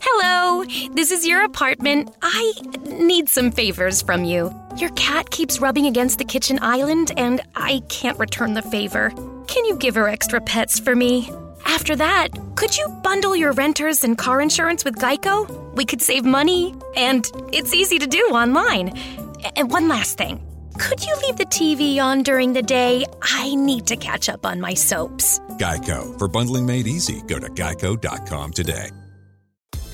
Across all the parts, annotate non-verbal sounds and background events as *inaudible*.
Hello, this is your apartment. I need some favors from you. Your cat keeps rubbing against the kitchen island, and I can't return the favor. Can you give her extra pets for me? After that, could you bundle your renters and car insurance with Geico? We could save money, and it's easy to do online. And one last thing could you leave the TV on during the day? I need to catch up on my soaps. Geico. For bundling made easy, go to geico.com today.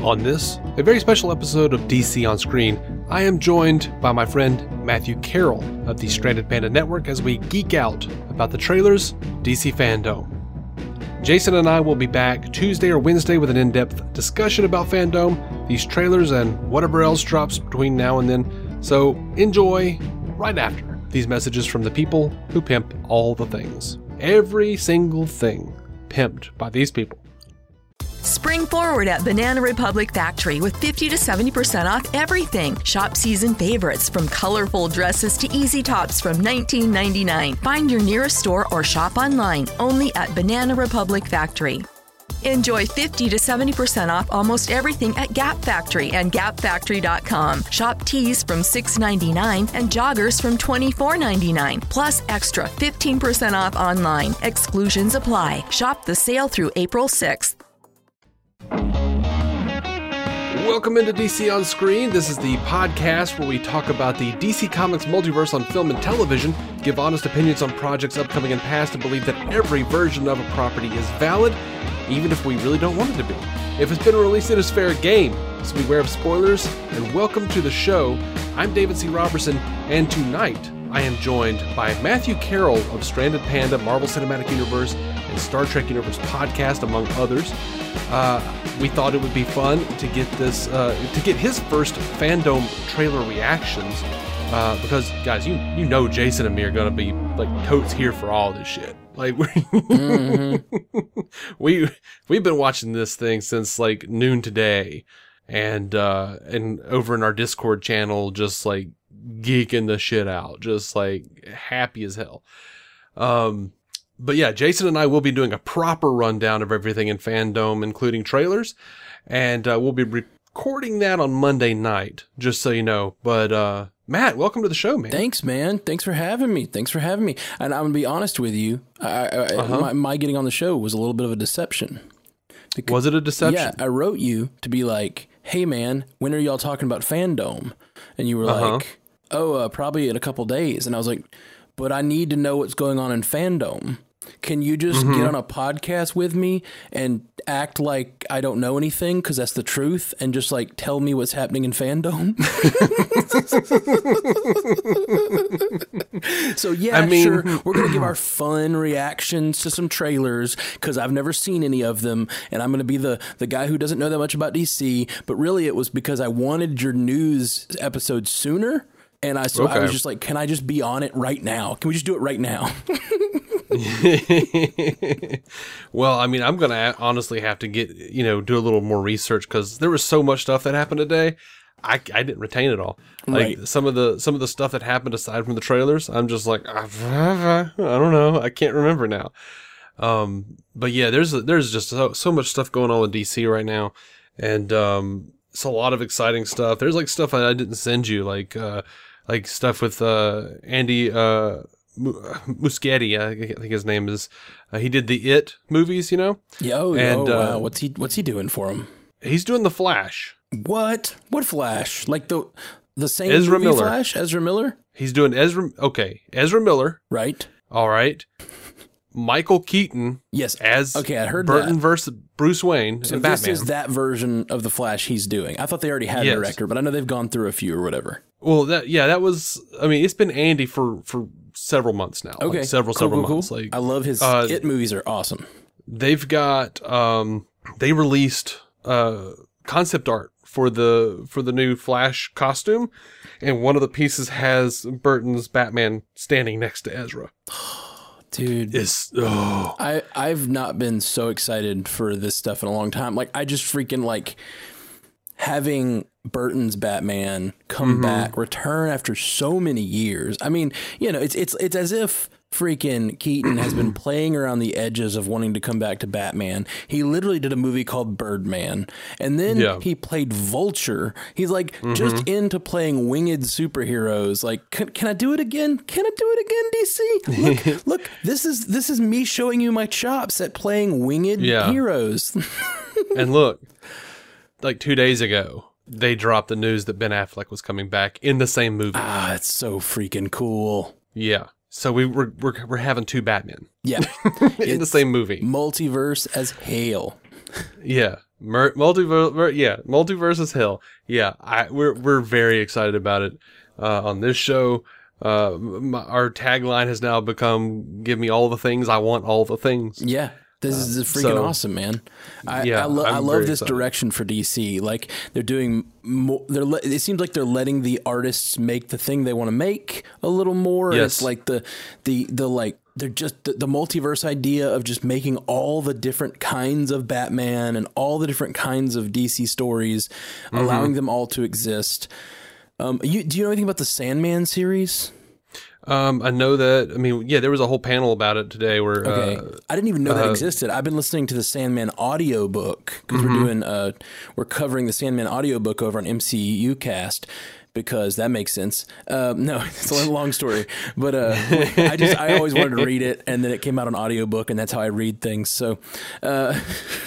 On this, a very special episode of DC on Screen, I am joined by my friend Matthew Carroll of the Stranded Panda Network as we geek out about the trailers, DC FanDome. Jason and I will be back Tuesday or Wednesday with an in depth discussion about FanDome, these trailers, and whatever else drops between now and then. So enjoy right after these messages from the people who pimp all the things. Every single thing pimped by these people. Spring forward at Banana Republic Factory with 50 to 70% off everything. Shop season favorites from colorful dresses to easy tops from $19.99. Find your nearest store or shop online only at Banana Republic Factory. Enjoy 50 to 70% off almost everything at Gap Factory and gapfactory.com. Shop tees from $6.99 and joggers from $24.99. Plus extra 15% off online. Exclusions apply. Shop the sale through April 6th. Welcome into DC on Screen. This is the podcast where we talk about the DC Comics multiverse on film and television, give honest opinions on projects upcoming and past, and believe that every version of a property is valid, even if we really don't want it to be. If it's been released, it is fair game. So beware of spoilers, and welcome to the show. I'm David C. Robertson, and tonight I am joined by Matthew Carroll of Stranded Panda, Marvel Cinematic Universe, and Star Trek Universe podcast, among others. Uh, we thought it would be fun to get this uh, to get his first FanDome trailer reactions uh, because guys, you you know Jason and me are gonna be like totes here for all this shit. Like *laughs* we mm-hmm. we we've been watching this thing since like noon today, and uh, and over in our Discord channel, just like geeking the shit out, just like happy as hell. Um, but yeah, Jason and I will be doing a proper rundown of everything in FanDome, including trailers, and uh, we'll be recording that on Monday night, just so you know. But uh, Matt, welcome to the show, man. Thanks, man. Thanks for having me. Thanks for having me. And I'm gonna be honest with you, I, I, uh-huh. my, my, getting on the show was a little bit of a deception. Because, was it a deception? Yeah, I wrote you to be like, "Hey, man, when are y'all talking about FanDome?" And you were uh-huh. like, "Oh, uh, probably in a couple days." And I was like but I need to know what's going on in FanDome. Can you just mm-hmm. get on a podcast with me and act like I don't know anything because that's the truth and just like tell me what's happening in FanDome? *laughs* so yeah, I mean, sure, we're gonna give our fun reactions to some trailers because I've never seen any of them, and I'm gonna be the the guy who doesn't know that much about DC. But really, it was because I wanted your news episode sooner and I so okay. I was just like, can I just be on it right now? Can we just do it right now? *laughs* *laughs* well, I mean, I'm gonna honestly have to get you know do a little more research because there was so much stuff that happened today. I, I didn't retain it all. Like right. some of the some of the stuff that happened aside from the trailers, I'm just like I don't know. I can't remember now. Um, but yeah, there's there's just so, so much stuff going on with DC right now, and um, it's a lot of exciting stuff. There's like stuff I, I didn't send you, like uh, like stuff with uh, Andy uh, *laughs* Muschietti, I think his name is. Uh, he did the It movies, you know. Yeah, oh, and, wow. Uh, what's he What's he doing for him? He's doing the Flash. What? What Flash? Like the the same Ezra Miller. Flash? Ezra Miller? He's doing Ezra. Okay, Ezra Miller. Right. All right. Michael Keaton. Yes. As okay, I heard Burton that. versus Bruce Wayne so this Batman. is that version of the Flash he's doing. I thought they already had yes. a director, but I know they've gone through a few or whatever. Well, that yeah, that was. I mean, it's been Andy for for several months now. Okay, like several cool, several cool, months. Cool. Like I love his uh, It movies are awesome. They've got um they released uh, concept art for the for the new Flash costume, and one of the pieces has Burton's Batman standing next to Ezra. *sighs* Dude, It's oh I I've not been so excited for this stuff in a long time. Like I just freaking like having Burton's Batman come mm-hmm. back, return after so many years. I mean, you know, it's it's it's as if freaking Keaton has been *clears throat* playing around the edges of wanting to come back to Batman. He literally did a movie called Birdman, and then Yeah. he played Vulture. He's like mm-hmm. just into playing winged superheroes. Like, can, can I do it again? Can I do it again, DC? Look, *laughs* look, this is this is me showing you my chops at playing winged Yeah. heroes. *laughs* and look, like two days ago, they dropped the news that Ben Affleck was coming back in the same movie. ah, it's so freaking cool. yeah, so we we're we're, we're having two Batmen Yeah, *laughs* in the same movie. multiverse as hail. Yeah. Mer- multiverse, yeah, multiverse is hell. Yeah, I we're we're very excited about it uh, on this show. Uh, m- our tagline has now become "Give me all the things I want, all the things." Yeah. This is freaking so- awesome, man. I, Yeah, I, lo- I love this excited. direction for DC. Like they're doing, they're. Le- it seems like they're letting the artists make the thing they want to make a little more. Yes. It's like the the the like they're just the, the multiverse idea of just making all the different kinds of Batman and all the different kinds of DC stories, Mm-hmm. allowing them all to exist. Um, you, do you know anything about the Sandman series? Um, I know that. I mean, yeah, there was a whole panel about it today where Okay. uh, I didn't even know that existed. I've been listening to the Sandman audiobook because we're doing uh we're covering the Sandman audiobook over on MCU cast because that makes sense. Um, no, *laughs* it's a long story, but uh, *laughs* I just I always wanted to read it, and then it came out on audiobook, and that's how I read things. So, uh,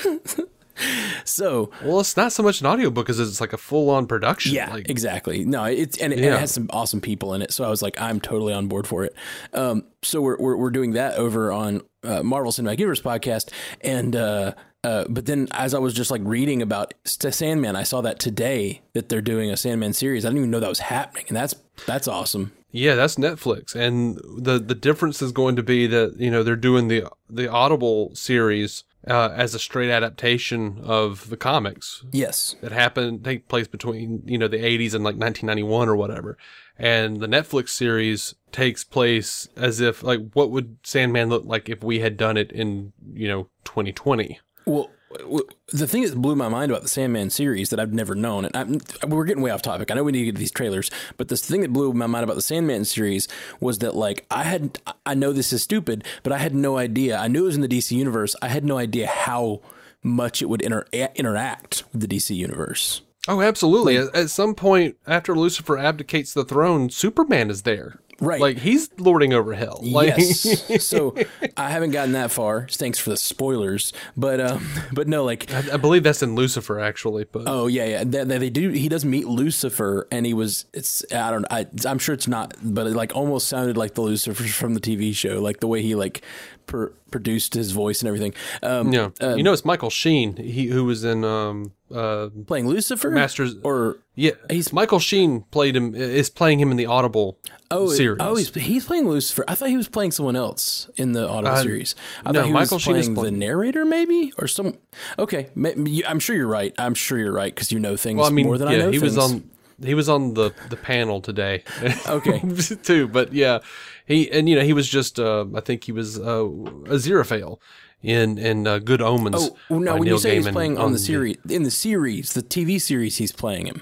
*laughs* *laughs* so well, it's not so much an audiobook as it's like a full on production. Yeah, like, exactly. No, it's and it, and it has some awesome people in it. So I was like, I'm totally on board for it. Um, so we're we're, we're doing that over on uh, Marvel Cinematic Universe podcast, and uh, uh, but then as I was just like reading about Sandman, I saw that today that they're doing a Sandman series. I didn't even know that was happening, and that's that's awesome. Yeah, that's Netflix, and the the difference is going to be that you know they're doing the the Audible series uh, as a straight adaptation of the comics Yes. that happened take place between you know the 80s and like 1991 or whatever, and the Netflix series takes place as if like what would Sandman look like if we had done it in you know 2020. Well, the thing that blew my mind about the Sandman series that I've never known, and I'm, we're getting way off topic. I know we need to get to these trailers, but the thing that blew my mind about the Sandman series was that, like, I had, I know this is stupid, but I had no idea. I knew it was in the DC universe. I had no idea how much it would inter- interact with the DC universe. Oh, absolutely. at, at some point after Lucifer abdicates the throne, Superman is there. Right. Like he's lording over hell. Like, yes. *laughs* so I haven't gotten that far. Thanks for the spoilers, but um, but no, like I, I believe that's in Lucifer actually, but Oh yeah, yeah. They, they, do. He does meet Lucifer, and he was. It's. I don't. I, I'm sure it's not, but it like almost sounded like the Lucifer from the TV show, like the way he like produced his voice and everything. Um, yeah. you know it's Michael Sheen, he who was in um uh playing Lucifer, Masters or yeah, he's Michael Sheen played him is playing him in the Audible oh series. oh he's he's playing Lucifer. I thought he was playing someone else in the Audible Uh, series. I no, thought he Michael was Sheen is playing the narrator, maybe or some. Okay, I'm sure you're right. I'm sure you're right because you know things well, I mean, more than yeah, I know. he was on he was on the the panel today. Okay. *laughs* too, but yeah, he and you know he was just uh I think he was uh, Aziraphale in in uh, Good Omens. Oh no! When Neil you say he's playing on the series, in the series, the TV series, he's playing him.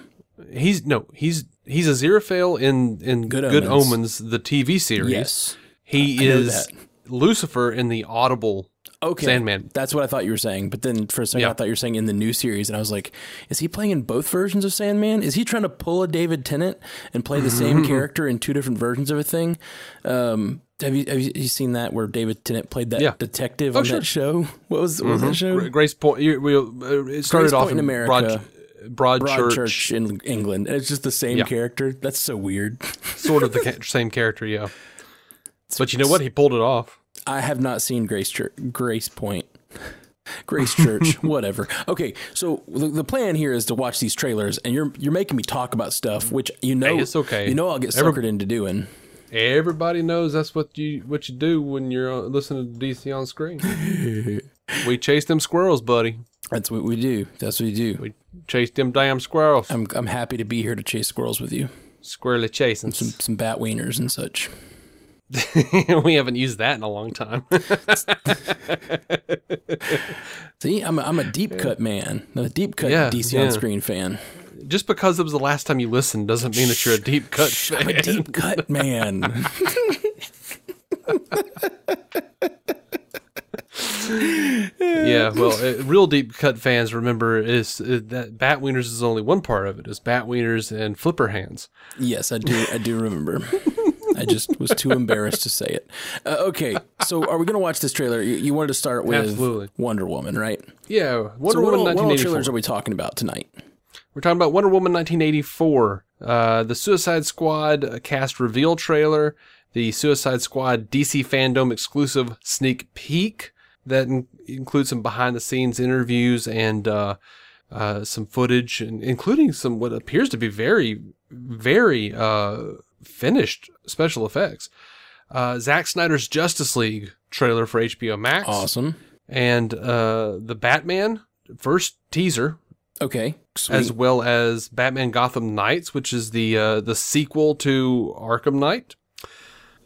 He's no, he's he's Aziraphale in in Good Good, Omens. Omens. the TV series. Yes. he I is. Lucifer in the Audible Okay. Sandman. That's what I thought you were saying. But then for a second, Yeah. I thought you were saying in the new series. And I was like, is he playing in both versions of Sandman? Is he trying to pull a David Tennant and play the same character in two different versions of a thing? Um, have you have you seen that where David Tennant played that Yeah. detective Oh, on sure. that show? *laughs* What was what was that show? Gracepoint. You, we, uh, it started Grace off Point in in America. Broad, Broad, Broadchurch, Church. in England, and it's just the same Yeah. character. That's so weird. sort of the *laughs* ca- same character. Yeah, but you know what? He pulled it off. I have not seen Grace Church, Gracepoint. Grace Church, *laughs* whatever. Okay, so the, the plan here is to watch these trailers, and you're you're making me talk about stuff which you know Hey, it's okay. You know I'll get Every- suckered into doing. Everybody knows that's what you what you do when you're listening to DC on screen. *laughs* We chase them squirrels, buddy. That's what we do. That's what we do. We chase them damn squirrels. I'm I'm happy to be here to chase squirrels with you. Squirrely chasing. Some some bat wieners and such. *laughs* we haven't used that in a long time. *laughs* See, I'm a, I'm a deep cut man, a deep cut Yeah, DC yeah. on screen fan. Just because it was the last time you listened doesn't mean that you're a deep cut fan. I'm a deep cut *laughs* man. yeah, well, uh, real deep cut fans remember is uh, that bat wieners is only one part of it. Is bat wieners and flipper hands. yes, I do. I do remember. I just was too embarrassed to say it. Uh, okay, so are we going to watch this trailer? You, you wanted to start with Absolutely. Wonder Woman, right? Yeah, Wonder so Woman what 1984. trailers are we talking about tonight? We're talking about Wonder Woman 1984, uh, the Suicide Squad cast reveal trailer, the Suicide Squad DC FanDome exclusive sneak peek that in- includes some behind the scenes interviews and uh, uh, some footage, and including some what appears to be very, very uh, finished special effects. Uh, Zack Snyder's Justice League trailer for HBO Max, Awesome. and uh, the Batman first teaser Okay. Sweet. as well as Batman Gotham Knights, which is the uh, the sequel to Arkham Knight,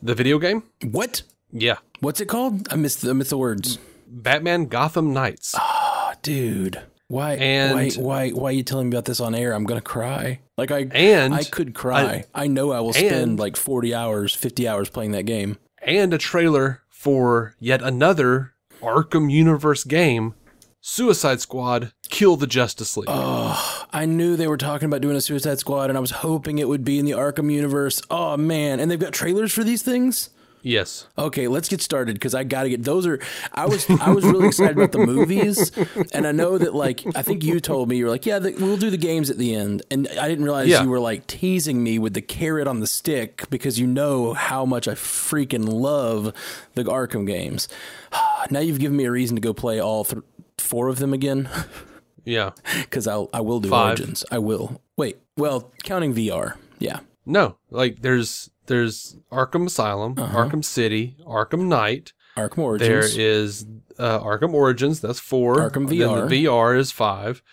the video game. what? Yeah, What's it called? I missed the, I missed the words. Batman Gotham Knights. Oh, dude. Why, And- why, why, why are you telling me about this on air? I'm gonna cry. Like I, And I could cry. I, know I will spend like 40 hours, 50 hours playing that game. and a trailer for yet another Arkham Universe game, Suicide Squad: Kill the Justice League. Oh, I knew they were talking about doing a Suicide Squad, and I was hoping it would be in the Arkham universe. Oh man! And they've got trailers for these things. Yes, Okay, let's get started because I got to get those. Are I was I was really excited about the movies, and I know that like I think you told me you were like, yeah, the, we'll do the games at the end, and I didn't realize Yeah. you were like teasing me with the carrot on the stick because you know how much I freaking love the Arkham games. *sighs* now you've given me a reason to go play all th- four of them again *laughs* yeah. because I'll I will do Five. Origins. I will. Wait, well, counting VR, yeah. No, like there's there's Arkham Asylum, Arkham City, Arkham Knight. Arkham Origins. is uh, Arkham Origins. That's four. Arkham Then VR. the VR is five.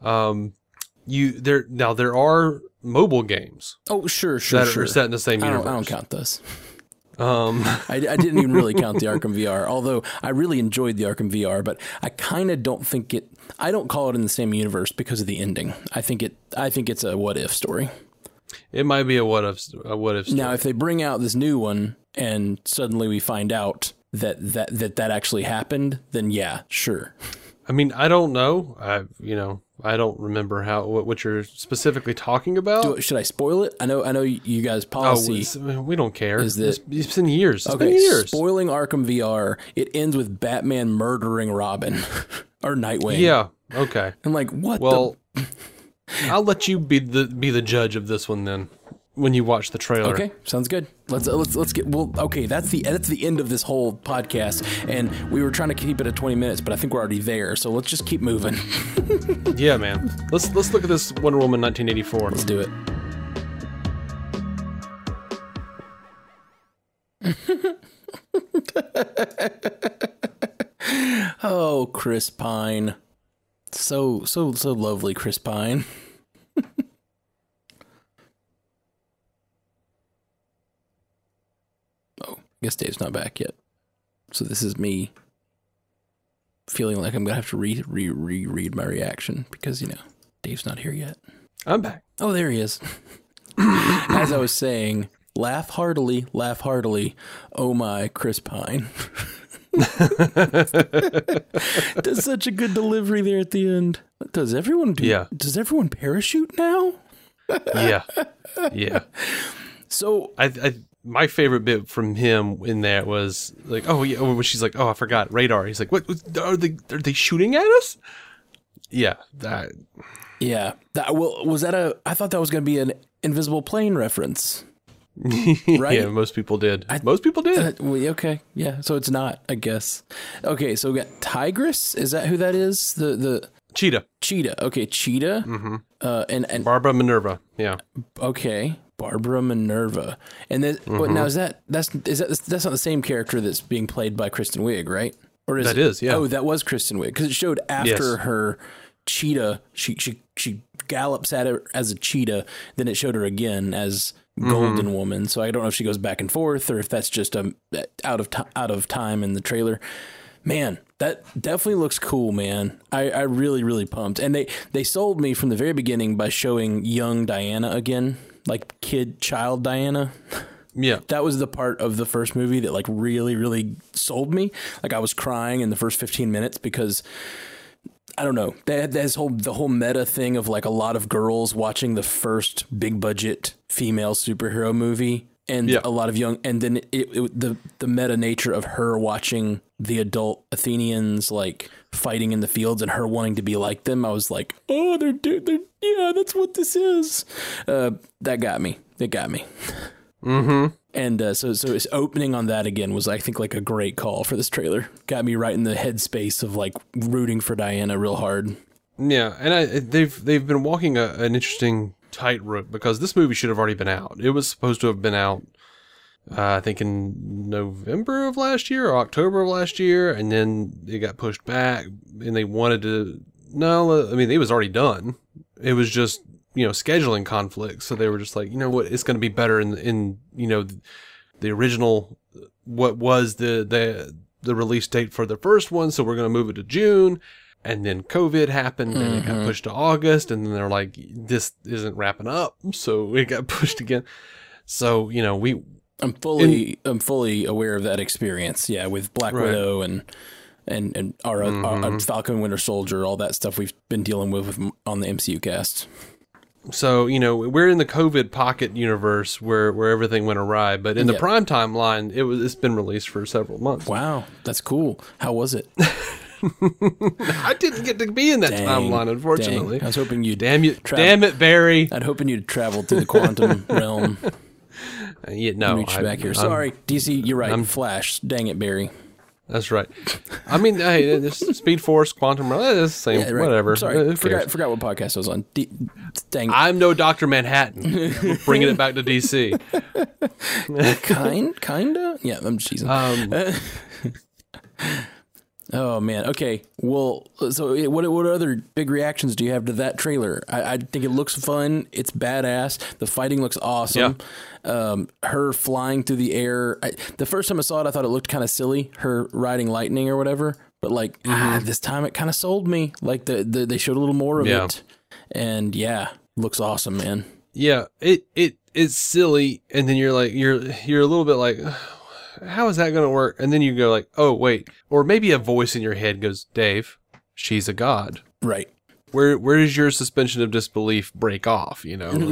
Um, you there now? There are mobile games oh, sure, sure, that sure. are set in the same I universe. don't, I don't count those. Um, *laughs* I, I didn't even really count the *laughs* Arkham VR, although I really enjoyed the Arkham VR. But I kind of don't think it. I don't call it in the same universe because of the ending. I think it. I think it's a what if story. It might be a what if. A what if. Now, if they bring out this new one and suddenly we find out that that that that actually happened, then yeah, sure. I mean, I don't know. I you know I don't remember how what, what you're specifically talking about. Do, should I spoil it? I know. I know you guys oh, policy. it's- we don't care. is that- it's, it's been years. It's Okay, been years. spoiling Arkham VR. It ends with Batman murdering Robin *laughs* or Nightwing. yeah. Okay. I'm like, what? Well, I'll let you be the be the judge of this one then. When you watch the trailer. Okay, sounds good. Let's uh, let's let's get. Well, okay, that's the that's the end of this whole podcast, and we were trying to keep it at 20 minutes, but I think we're already there. So let's just keep moving. *laughs* *laughs* Yeah, man. Let's let's look at this Wonder Woman 1984. Let's do it. *laughs* oh, Chris Pine. So so so lovely, Chris Pine. oh, I guess Dave's not back yet. So this is me feeling like I'm gonna have to re re re read my reaction because you know Dave's not here yet. I'm back. Oh, there he is. *coughs* As I was saying, laugh heartily, laugh heartily. Oh my, Chris Pine. *laughs* Does such a good delivery there at the end. Does everyone do? Yeah. Does everyone parachute now? Yeah, yeah. So I, I my favorite bit from him in that was like, oh yeah, when she's like, oh I forgot radar. He's like, what are they? Are they shooting at us? Yeah, that. yeah, that well was that a? I thought that was going to be an invisible plane reference. *laughs* Right? Yeah, most people did. most people did. Uh, *laughs* well, okay, yeah. So it's not, I guess. Okay, so we got Tigress. Is that who that is? The the Cheetah, cheetah. Okay, cheetah. Mm-hmm. Uh, and and Barbara Minerva. Yeah, Okay, Barbara Minerva, and then Mm-hmm. now is that that's is that that's not the same character that's being played by Kristen Wiig, right? Or is That it? is, yeah. Oh, that was Kristen Wiig because it showed after Yes. her cheetah. She she she gallops at it as a cheetah. Then it showed her again as Mm-hmm. Golden Woman. So I don't know if she goes back and forth or if that's just um out of ti out of time in the trailer. Man, that definitely looks cool, man. I, I really really pumped, and they they sold me from the very beginning by showing young Diana again, like kid child Diana Yeah. that was the part of the first movie that like really really sold me like i was crying in the first 15 minutes because i don't know that this whole the whole meta thing of like a lot of girls watching the first big budget female superhero movie and Yeah. a lot of young and then it, it the the meta nature of her watching the adult athenians like fighting in the fields and her wanting to be like them i was like oh they're they're yeah that's what this is uh that got me It got me and uh, so, so it's opening on that again was, I think, like a great call for this trailer. Got me right in the headspace of like rooting for Diana real hard. Yeah, and I, they've they've been walking a, an interesting tightrope because this movie should have already been out. It was supposed to have been out, uh, I think, in November of last year or October of last year, and then it got pushed back, and they wanted to. No, I mean it was already done. It was just you know scheduling conflicts, so they were just like, you know what, it's going to be better in in you know the original what was the the the release date for the first one, so we're going to move it to June. And then COVID happened and it got pushed to August. And then they're like, this isn't wrapping up. So it got *laughs* pushed again. So, you know, we, I'm fully, I'm fully aware of that experience. Yeah, with Black Right. Widow and and and our, uh, our, our mm-hmm. Falcon Winter Soldier, all that stuff we've been dealing with, with on the MCU cast. so, you know, we're in the COVID pocket universe where, where everything went awry. But in the Yeah. prime timeline, it was, it's been released for several months. Wow, that's cool. How was it? *laughs* I didn't get to be in that Dang, timeline, unfortunately. dang. I was hoping you'd Damn you, Tra- damn it, Barry. I'd hoping you'd traveled to the quantum *laughs* realm. Yeah, no, reach I- back here. I'm- Sorry, DC, you're right. I'm, Flash. Dang it, Barry. That's right. I mean, hey, *laughs* this Speed Force, Quantum Realm, eh, it's the same. Yeah, right. Whatever. Sorry, forgot forgot what podcast I was on. D- dang, I'm no Doctor Manhattan. We're bringing it back to DC. *laughs* *laughs* kind kinda. Yeah, I'm just teasing. Um, oh man. Okay. Well, so what what other big reactions do you have to that trailer? I, I think it looks fun. It's badass. The fighting looks awesome. Yeah. Um, her flying through the air. I, the first time I saw it, I thought it looked kind of silly. Her riding lightning or whatever. But like ah, this time, it kind of sold me. Like the, the they showed a little more of Yeah. it, and yeah, looks awesome, man. yeah, it it it's silly, and then you're like you're you're a little bit like, how is that going to work? And then you go like, oh wait, or maybe a voice in your head goes, Dave, she's a god. Right. Where where does your suspension of disbelief break off? You know, *laughs*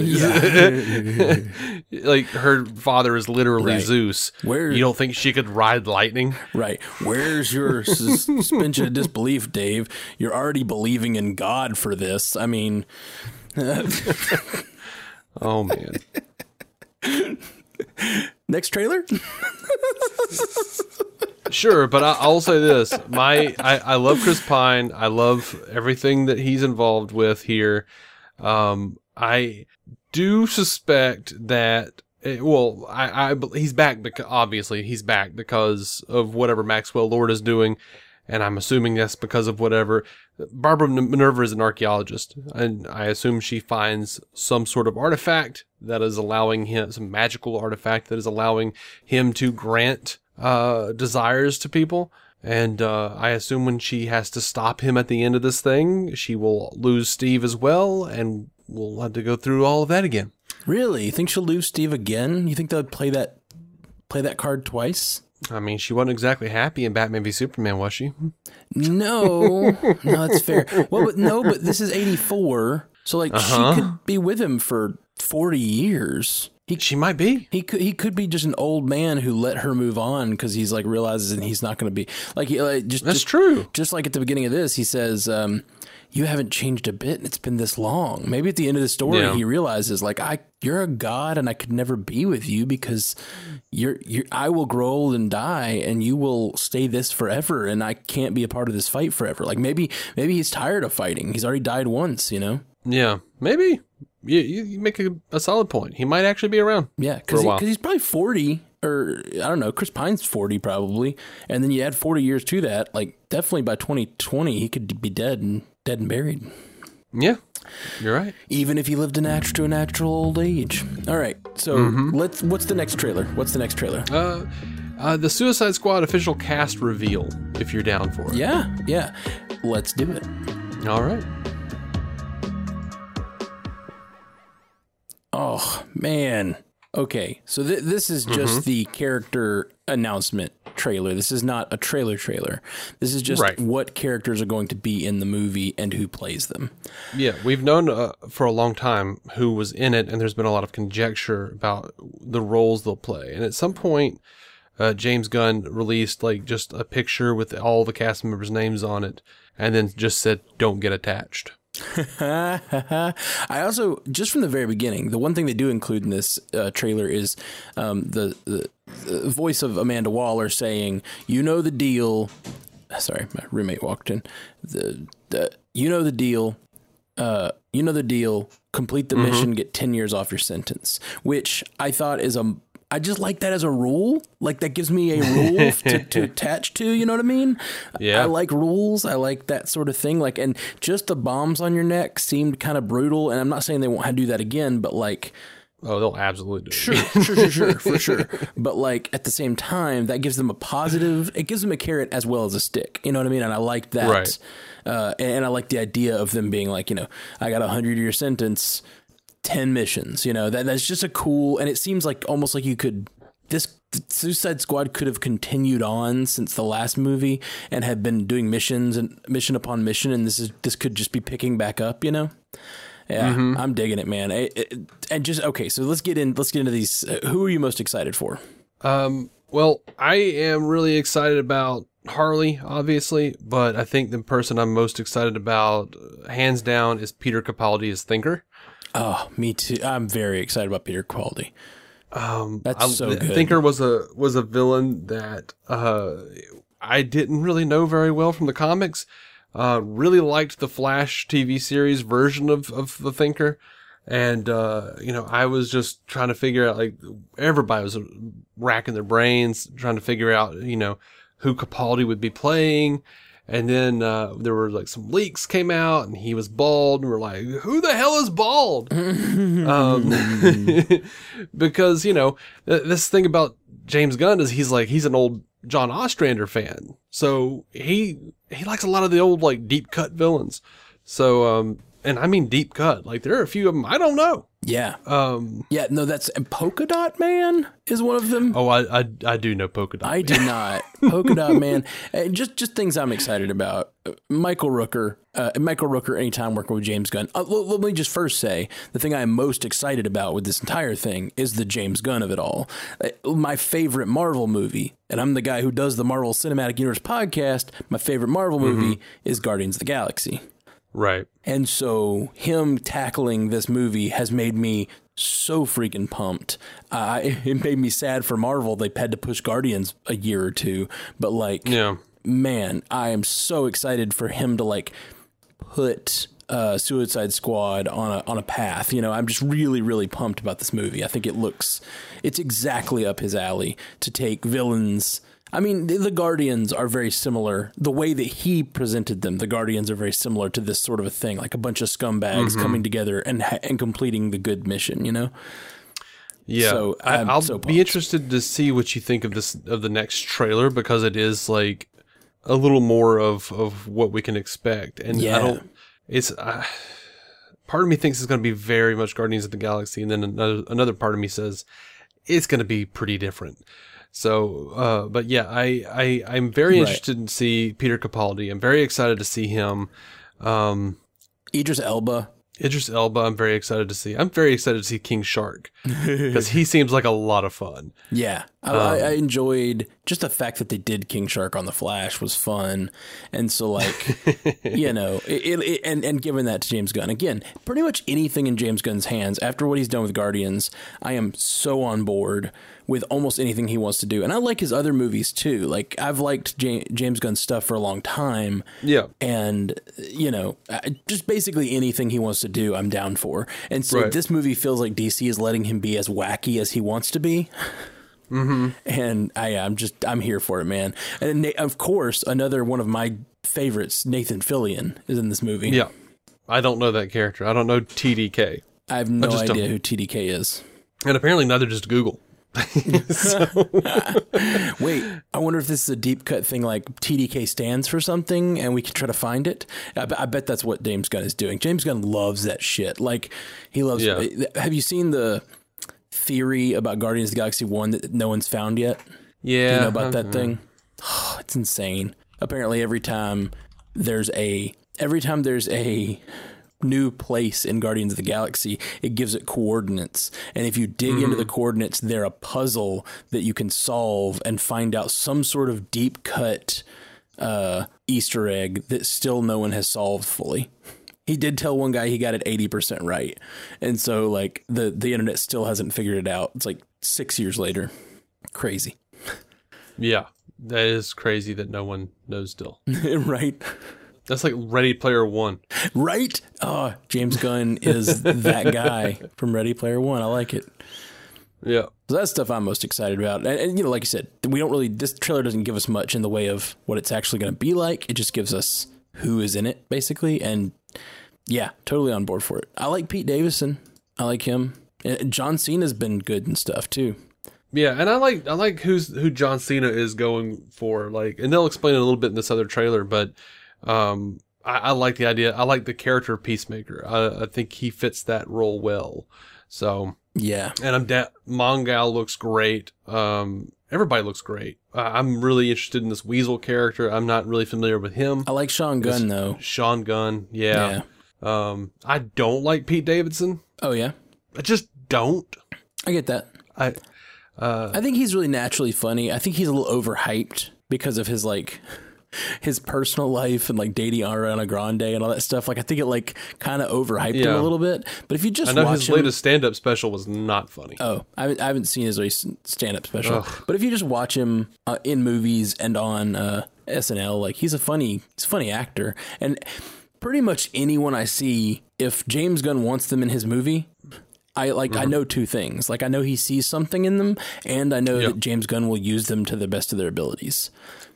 *laughs* like her father is literally Right. Zeus. Where- you don't think she could ride lightning? Right. Where's your *laughs* suspension of disbelief, Dave? You're already believing in God for this. I mean, Oh man. *laughs* next trailer? Sure, but I, I'll say this: my I, I love Chris Pine. I love everything that he's involved with here. Um, I do suspect that. eh, Well, I, I he's back because obviously he's back because of whatever Maxwell Lord is doing, and I'm assuming that's because of whatever. Barbara Minerva is an archaeologist, and I assume she finds some sort of artifact that is allowing him some magical artifact that is allowing him to grant uh, desires to people. And uh, I assume when she has to stop him at the end of this thing, she will lose Steve as well, and we'll have to go through all of that again. Really? You think she'll lose Steve again? You think they'll play that play that card twice? I mean, she wasn't exactly happy in Batman v Superman, was she? No, *laughs* no, that's fair. Well, but no, but this is '84, so like Uh-huh. she could be with him for 40 years. He She might be. He could he could be just an old man who let her move on because he's like realizes he's not going to be like, he, like just That's just, true. Just like at the beginning of this, he says, um, "You haven't changed a bit, and it's been this long." Maybe at the end of the story, Yeah. he realizes like, "I you're a god, and I could never be with you because you're you're I will grow old and die, and you will stay this forever, and I can't be a part of this fight forever." Like maybe maybe he's tired of fighting. He's already died once, you know. Yeah, maybe. You, you, make a, a solid point. He might actually be around. Yeah, because while. he's probably forty, or I don't know, Chris Pine's 40 probably. And then you add 40 years to that, like definitely by 2020 he could be dead and dead and buried. Yeah. You're right. Even if he lived a natural to a natural old age. All right. So, let's what's the next trailer? What's the next trailer? Uh, uh, the Suicide Squad official cast reveal, if you're down for it. Yeah. Yeah. Let's do it. All right. Oh, man. Okay, so th- this is just the character announcement trailer. This is not a trailer trailer. This is just Right. what characters are going to be in the movie and who plays them. Yeah, we've known uh, for a long time who was in it, and there's been a lot of conjecture about the roles they'll play. And at some point, uh, James Gunn released like just a picture with all the cast members' names on it, and then just said, "Don't get attached." *laughs* I also, just from the very beginning, the one thing they do include in this uh, trailer is um, the, the, the voice of Amanda Waller saying, "You know the deal." *sighs* Sorry, my roommate walked in. The, the you know the deal. Uh, you know the deal. Complete the mission, get ten years off your sentence. Which I thought is a. I just like that as a rule. Like that gives me a rule to, to *laughs* attach to. You know what I mean? Yeah. I like rules. I like that sort of thing. Like, and just the bombs on your neck seemed kind of brutal. And I'm not saying they won't do that again, but like, Oh, they'll absolutely do. sure, sure, sure, sure, *laughs* for sure. But like at the same time, that gives them a positive. It gives them a carrot as well as a stick. You know what I mean? And I like that. Right. Uh, and, and I like the idea of them being like, you know, I got a hundred year sentence, ten missions. You know, that that's just a cool. And it seems like almost like you could this. Suicide Squad could have continued on since the last movie and had been doing missions and mission upon mission, and this is this could just be picking back up, you know. Yeah, I'm digging it, man. It- it- and just okay, so let's get in. Let's get into these. Uh, who are you most excited for? Um, well, I am really excited about Harley, obviously, but I think the person I'm most excited about, hands down, is Peter Capaldi as Thinker. Oh, me too. I'm very excited about Peter Capaldi. Um, That's I, so good. Thinker was a was a villain that uh, I didn't really know very well from the comics. Uh, really liked the Flash TV series version of of the Thinker, and uh, you know I was just trying to figure out like everybody was racking their brains trying to figure out you know who Capaldi would be playing. And then uh, there were like some leaks came out, and he was bald, and we're like, "Who the hell is bald?" *laughs* um, *laughs* because you know th- this thing about James Gunn is he's like he's an old John Ostrander fan, so he he likes a lot of the old like deep cut villains. So um, and I mean deep cut, like there are a few of them I don't know. Yeah, Um, yeah. No, that's and Polka Dot Man is one of them. oh, I I, I do know Polka Dot. I do not. Polka Dot Man. *laughs* Uh, just just things I'm excited about. Uh, Michael Rooker. Uh, Michael Rooker. Anytime working with James Gunn. Uh, l- let me just first say the thing I'm most excited about with this entire thing is the James Gunn of it all. Uh, my favorite Marvel movie, and I'm the guy who does the Marvel Cinematic Universe podcast. My favorite Marvel movie is Guardians of the Galaxy. Right. And so him tackling this movie has made me so freaking pumped. Uh, *laughs* it it made me sad for Marvel. They had to push Guardians a year or two, but like, Yeah. man, I am so excited for him to like put uh, Suicide Squad on a on a path. You know, I'm just really really pumped about this movie. I think it looks it's exactly up his alley to take villains. I mean, the, the Guardians are very similar. The way that he presented them, the Guardians are very similar to this sort of a thing, like a bunch of scumbags coming together and and completing the good mission. You know, Yeah, So, I, I'm I'll so be interested to see what you think of this of the next trailer because it is like a little more of of what we can expect, and Yeah. I don't. It's uh, part of me thinks it's going to be very much Guardians of the Galaxy, and then another another part of me says it's going to be pretty different. So, uh, but yeah, I I I'm very Right. interested in see Peter Capaldi. I'm very excited to see him. Um, Idris Elba. Idris Elba, I'm very excited to see. I'm very excited to see King Shark *laughs* because he seems like a lot of fun. Yeah, I, I, I enjoyed just the fact that they did King Shark on the Flash was fun, and so like *laughs* you know, it, it, it- and and giving that to James Gunn again, pretty much anything in James Gunn's hands after what he's done with Guardians, I am so on board with almost anything he wants to do, and I like his other movies too. Like I've liked Ja- James Gunn's stuff for a long time, Yeah. and you know, just basically anything he wants to do, I'm down for. And so Right. this movie feels like DC is letting him be as wacky as he wants to be. Mm-hmm. And I, I'm just, I'm here for it, man. And of course, another one of my favorites, Nathan Fillion, is in this movie. Yeah. I don't know that character. I don't know TDK. I have no just idea don't- who TDK is. And apparently neither does Google. *laughs* *laughs* Wait, I wonder if this is a deep cut thing like TDK stands for something and we can try to find it. I, I bet that's what James Gunn is doing. James Gunn loves that shit. Like, he loves. Yeah. Eh, have you seen the theory about Guardians of the Galaxy 1 that no one's found yet? Yeah. Do you know about that uh-huh. thing? *sighs* it's insane. Apparently, every time there's a every time there's a new place in Guardians of the Galaxy, it gives it coordinates, and if you dig into the coordinates, they're a puzzle that you can solve and find out some sort of deep cut uh, Easter egg that still no one has solved fully. He did tell one guy he got it eighty percent right, and so like the the internet still hasn't figured it out. It's like six years later. Crazy. *laughs* Yeah. That is crazy that no one knows still. *laughs* right? That's like Ready Player One. Right? Oh, James Gunn is that guy from Ready Player One. I like it. Yeah. So that's stuff I'm most excited about. And, and, you know, like you said, we don't really. This trailer doesn't give us much in the way of what it's actually going to be like. It just gives us who is in it, basically. And yeah, totally on board for it. I like Pete Davidson. I like him. And John Cena's been good and stuff too. Yeah, and I like I like who's who John Cena is going for. Like, and they'll explain it a little bit in this other trailer, but um, I, I like the idea. I like the character of Peacemaker. I, I think he fits that role well. So, Yeah, and I'm da- Mongal looks great. Um, everybody looks great. Uh, I'm really interested in this Weasel character. I'm not really familiar with him. I like Sean Gunn though. Sean Gunn, yeah. Um, I don't like Pete Davidson. Oh yeah, I just don't. I get that. I uh, I think he's really naturally funny. I think he's a little overhyped because of his like his personal life and like dating Ariana Grande and all that stuff. Like I think it like kind of overhyped him a little bit. But if you just I know watch his him, latest stand-up special was not funny. oh, I haven't, I haven't seen his recent stand-up special. But if you just watch him uh, in movies and on uh, SNL, like he's a funny, he's a funny actor. And pretty much anyone I see, if James Gunn wants them in his movie. I like Mm-hmm. I know two things. Like I know he sees something in them and I know Yep. that James Gunn will use them to the best of their abilities.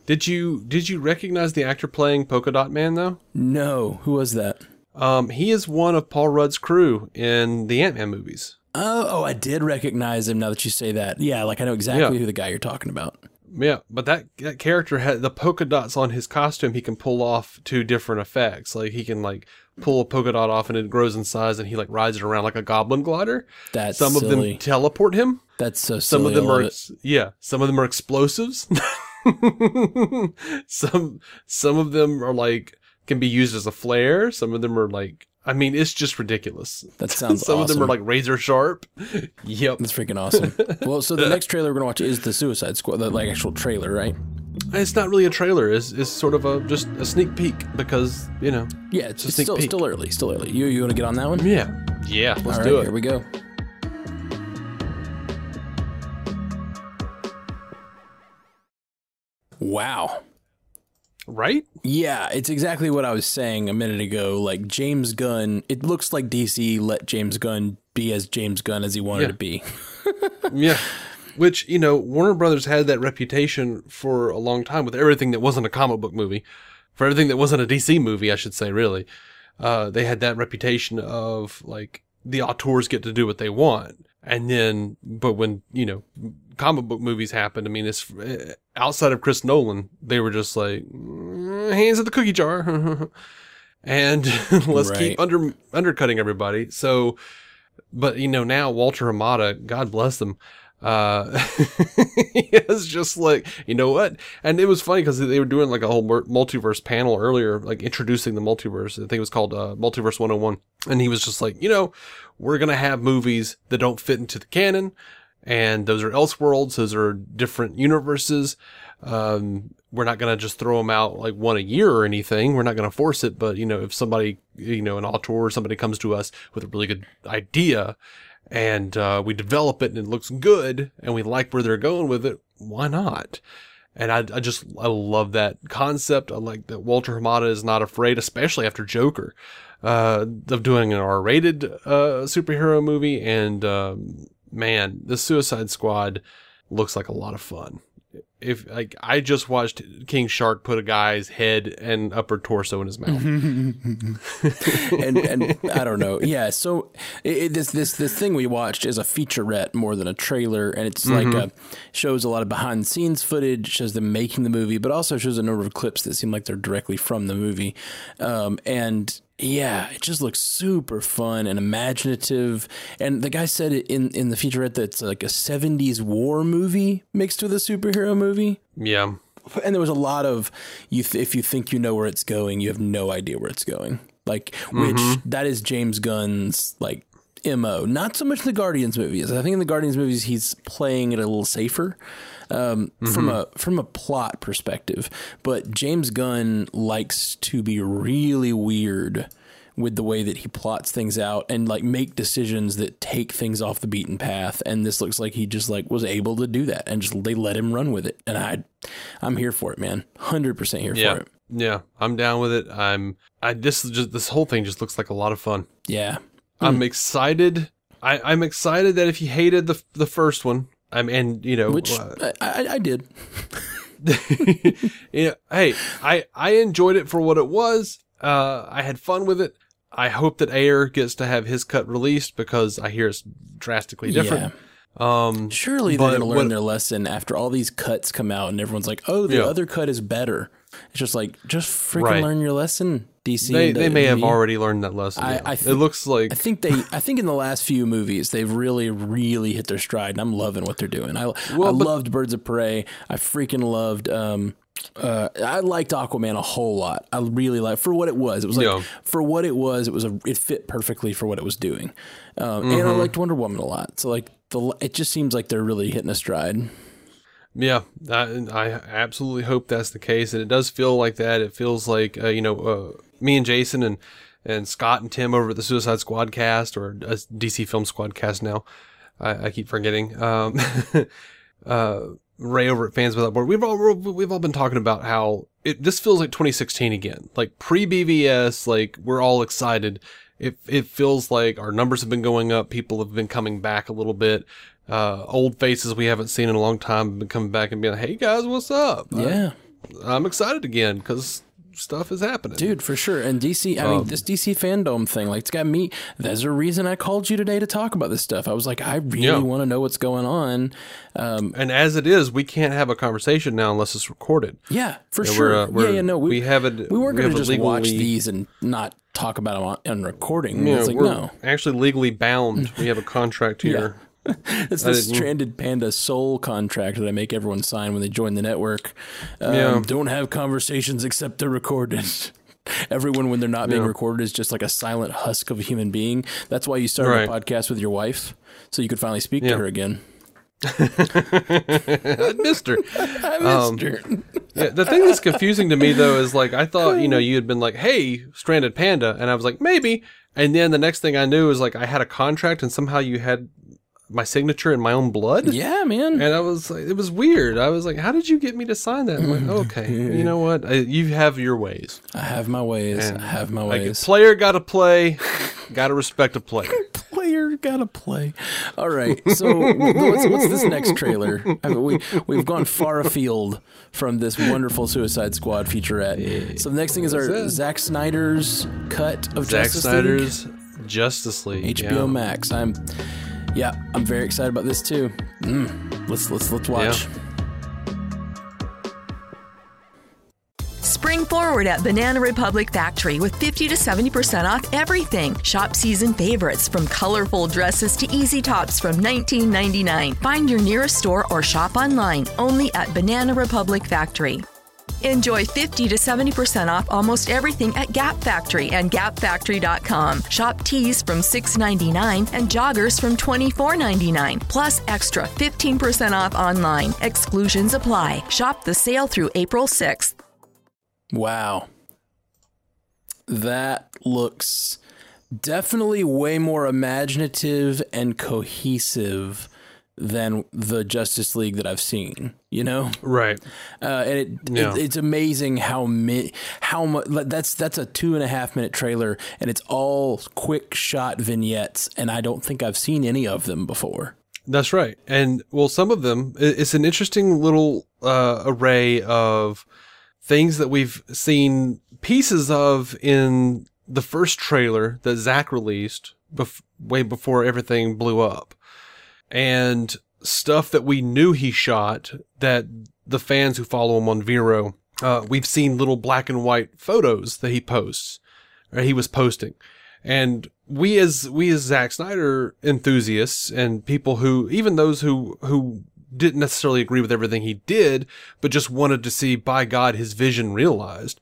Did you did you recognize the actor playing Polka Dot Man though? No, who was that? Um, he is one of Paul Rudd's crew in the Ant Man movies. Oh, oh, I did recognize him now that you say that. Yeah, like I know exactly Yeah. who the guy you're talking about. Yeah, but that that character had the polka dots on his costume. He can pull off two different effects. Like he can like pull a polka dot off and it grows in size, and he like rides it around like a goblin glider. That's Some of them teleport him. That's so Some silly. of them are it. yeah. Some of them are explosives. *laughs* *laughs* some some of them are like can be used as a flare. Some of them are like I mean it's just ridiculous. That *laughs* sounds some of them are like razor sharp. *laughs* yep. That's freaking awesome. well, so the next trailer we're gonna watch is the Suicide Squad, the like actual trailer, right? It's not really a trailer. It's, it's sort of a just a sneak peek because you know. Yeah, it's, it's sneak still peek. still early, still early. You you want to get on that one? Yeah. Yeah. Let's right, do it. here we go. Wow. Right? Yeah, it's exactly what I was saying a minute ago. Like James Gunn, it looks like DC let James Gunn be as James Gunn as he wanted Yeah. to be. *laughs* Yeah. Which, you know, Warner Brothers had that reputation for a long time with everything that wasn't a comic book movie. For everything that wasn't a DC movie, I should say, really. Uh, they had that reputation of, like, the auteurs get to do what they want. And then, but when, you know, comic book movies happened, I mean, it's uh, outside of Chris Nolan, they were just like, "Mm, hands in the cookie jar. *laughs* and *laughs* let's Right. keep under undercutting everybody. So, but you know now Walter Hamada, God bless them, uh, *laughs* is just like you know what, and it was funny because they were doing like a whole multiverse panel earlier, like introducing the multiverse. I think it was called uh, Multiverse 101, and he was just like, you know, we're gonna have movies that don't fit into the canon, and those are Elseworlds, those are different universes. Um, we're not going to just throw them out like one a year or anything. We're not going to force it. But, you know, if somebody, you know, an author or somebody comes to us with a really good idea and, uh, we develop it and it looks good and we like where they're going with it, why not? And I, I just, I love that concept. I like that Walter Hamada is not afraid, especially after Joker, uh, of doing an R-rated, uh, superhero movie. And, um, man, the Suicide Squad, looks like a lot of fun. If like I just watched King Shark put a guy's head and upper torso in his mouth. *laughs* and and I don't know. Yeah, so it, this this this thing we watched is a featurette more than a trailer, and it's like a, shows a lot of behind the scenes footage, shows them making the movie, but also shows a number of clips that seem like they're directly from the movie, um, and. Yeah, it just looks super fun and imaginative. And the guy said it in, in the featurette that it's like a 70s war movie mixed with a superhero movie yeah. and there was a lot of you th- if you think you know where it's going you have no idea where it's going. Like which that is james gunn's like mo not so much in the guardians movies i think in the guardians movies he's playing it a little safer um, from a from a plot perspective. But james gunn likes to be really weird with the way that he plots things out and like make decisions that take things off the beaten path and this looks like he just like was able to do that and just they let him run with it and i i'm here for it man 100% here Yeah. for it Yeah. I'm down with it. I'm I this is just this whole thing just looks like a lot of fun. yeah I'm excited. I, I'm excited that if you hated the the first one, I'm and you know which uh, I, I, I did *laughs* yeah, hey, I I enjoyed it for what it was. Uh, I had fun with it. I hope that Ayer gets to have his cut released because I hear it's drastically different. Um, surely they're gonna learn what- their lesson after all these cuts come out and everyone's like oh the Yeah. other cut is better it's just like just freaking Right. learn your lesson dc they they may have already learned that lesson. I- yeah. I it looks like I think they. I think in the last few movies they've really, really hit their stride, and I'm loving what they're doing. I, I but- loved Birds of Prey. I freaking loved. Um, uh, I liked Aquaman a whole lot. I really liked for what it was. It was like Yeah. for what it was. It was a. It fit perfectly for what it was doing, um, and I Mm-hmm. liked Wonder Woman a lot. So like the. It just seems like they're really hitting a stride. Yeah, I, I absolutely hope that's the case, and it does feel like that. It feels like uh, you know uh, me and Jason and and Scott and Tim over at the Suicide Squad cast or uh, DC Film Squad cast now. I, I keep forgetting. Um, *laughs* uh, Ray over at Fans Without Board. We've all we've all been talking about how it this feels like 2016 again, like pre BVS. Like we're all excited. It it feels like our numbers have been going up. People have been coming back a little bit. Uh, old faces we haven't seen in a long time have been coming back and being like, "Hey guys, what's up?" Yeah. I'm excited again because stuff is happening. Dude, for sure. And DC, I Um, mean, this DC FanDome thing, like, it's got me. There's a reason I called you today to talk about this stuff. I was like, I really Yeah. want to know what's going on. Um, And as it is, we can't have a conversation now unless it's recorded. yeah, for sure. we're, uh, we're- yeah, yeah, no, we, we have it. we weren't we going to just it watch these and not talk about them on, on recording. Yeah, it's like, we're no. actually legally bound. we have a contract here. *laughs* It's this stranded panda soul contract that I make everyone sign when they join the network. Um, Yeah. Don't have conversations except they're recorded. *laughs* Everyone, when they're not being Yeah. recorded, is just like a silent husk of a human being. That's why you started a podcast with your wife, so you could finally speak Yeah. to her again. *laughs* I missed her. I Um, missed her. Yeah, the thing that's confusing to me though is like I thought you know you had been like, "Hey, stranded panda," and I was like, "Maybe," and then the next thing I knew is like I had a contract and somehow you had my signature in my own blood. Yeah, man. And I was like, it was weird. I was like, how did you get me to sign that? I'm like, mm. okay, you know what? I, you have your ways. I have my ways. And I have my Like, ways. player got to play, got to respect a player. *laughs* player gotta play. All right. So what's, what's this next trailer? I mean, we we've gone far afield from this wonderful Suicide Squad featurette. So the next thing is our that? Zack Snyder's cut of Zack Justice Snyder's Justice League. League, HBO yeah. Max. I'm yeah, I'm very excited about this too. Mm, let's let's let's watch. Spring forward at Banana Republic Factory with 50 to 70% off everything. Shop season favorites from colorful dresses to easy tops from $19.99. Find your nearest store or shop online only at Banana Republic Factory. Enjoy 50 to 70% off almost everything at Gap Factory and gapfactory.com. Shop tees from $6.99 and joggers from $24.99. Plus extra 15% off online. Exclusions apply. Shop the sale through April 6th. Wow. That looks definitely way more imaginative and cohesive than the Justice League that I've seen, you know? Right. Uh, and it, Yeah. it it's amazing how mi- how much that's that's a two and a half minute trailer and it's all quick shot vignettes and I don't think I've seen any of them before. That's right. And well, some of them, it's an interesting little uh, array of things that we've seen pieces of in the first trailer that Zack released bef- way before everything blew up. And stuff that we knew he shot that the fans who follow him on Vero, uh, we've seen little black and white photos that he posts, or he was posting. And we as we as Zack Snyder enthusiasts and people who even those who who didn't necessarily agree with everything he did, but just wanted to see by God his vision realized.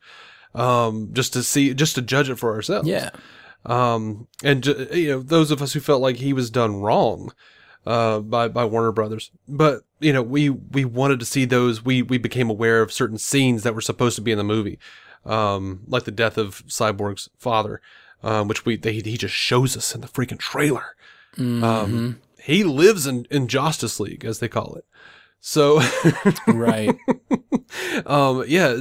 Um, just to see, just to judge it for ourselves. Yeah. Um, and you know, those of us who felt like he was done wrong, uh, by, by Warner Brothers. But, you know, we, we wanted to see those. We, we became aware of certain scenes that were supposed to be in the movie. Um, like the death of Cyborg's father, um, which we, they, he just shows us in the freaking trailer. Um, he lives in, in Justice League, as they call it. So, *laughs* Right. um, yeah,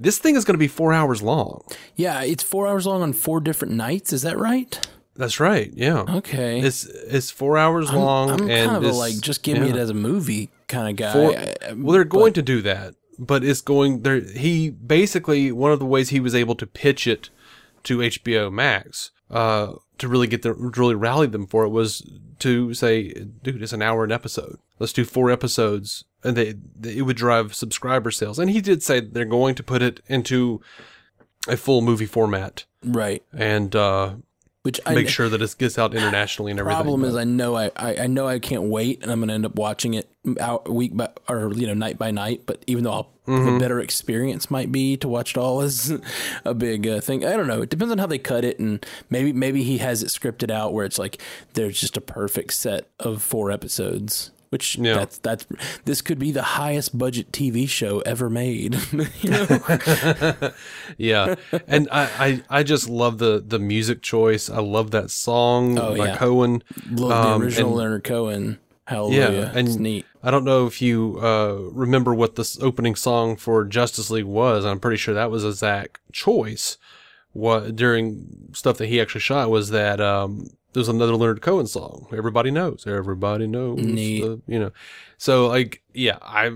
this thing is going to be four hours long. yeah, it's four hours long on four different nights. Is that right? That's right. Yeah. Okay. It's it's four hours long, I'm and kind of a, like just give me it as a movie kind of guy. I- well, they're going to do that, but it's going there. He basically one of the ways he was able to pitch it to HBO Max uh, to really get the really rally them for it was to say, dude, it's an hour an episode. Let's do four episodes, and they, they it would drive subscriber sales. And he did say they're going to put it into a full movie format right. and uh, Which I make sure that it gets out internationally and everything. The problem but- is I know I, I, I know I can't wait and I'm going to end up watching it out week by or you know night by night. But even though I'll, Mm-hmm. the better experience might be to watch it all is *laughs* a big uh, thing. I don't know. It depends on how they cut it and maybe maybe he has it scripted out where it's like there's just a perfect set of four episodes. Which Yeah. that's that's this could be the highest budget TV show ever made. you *laughs* know? *laughs* Yeah, and I, I I just love the the music choice. I love that song Oh, by yeah. Cohen. Love Um, the original and- Leonard Cohen. Hallelujah. Yeah, and it's neat. I don't know if you uh, remember what this opening song for Justice League was. I'm pretty sure that was a Zack choice. What during stuff that he actually shot was that um, there's another Leonard Cohen song. Everybody knows. Everybody knows. The- you know, so like yeah, I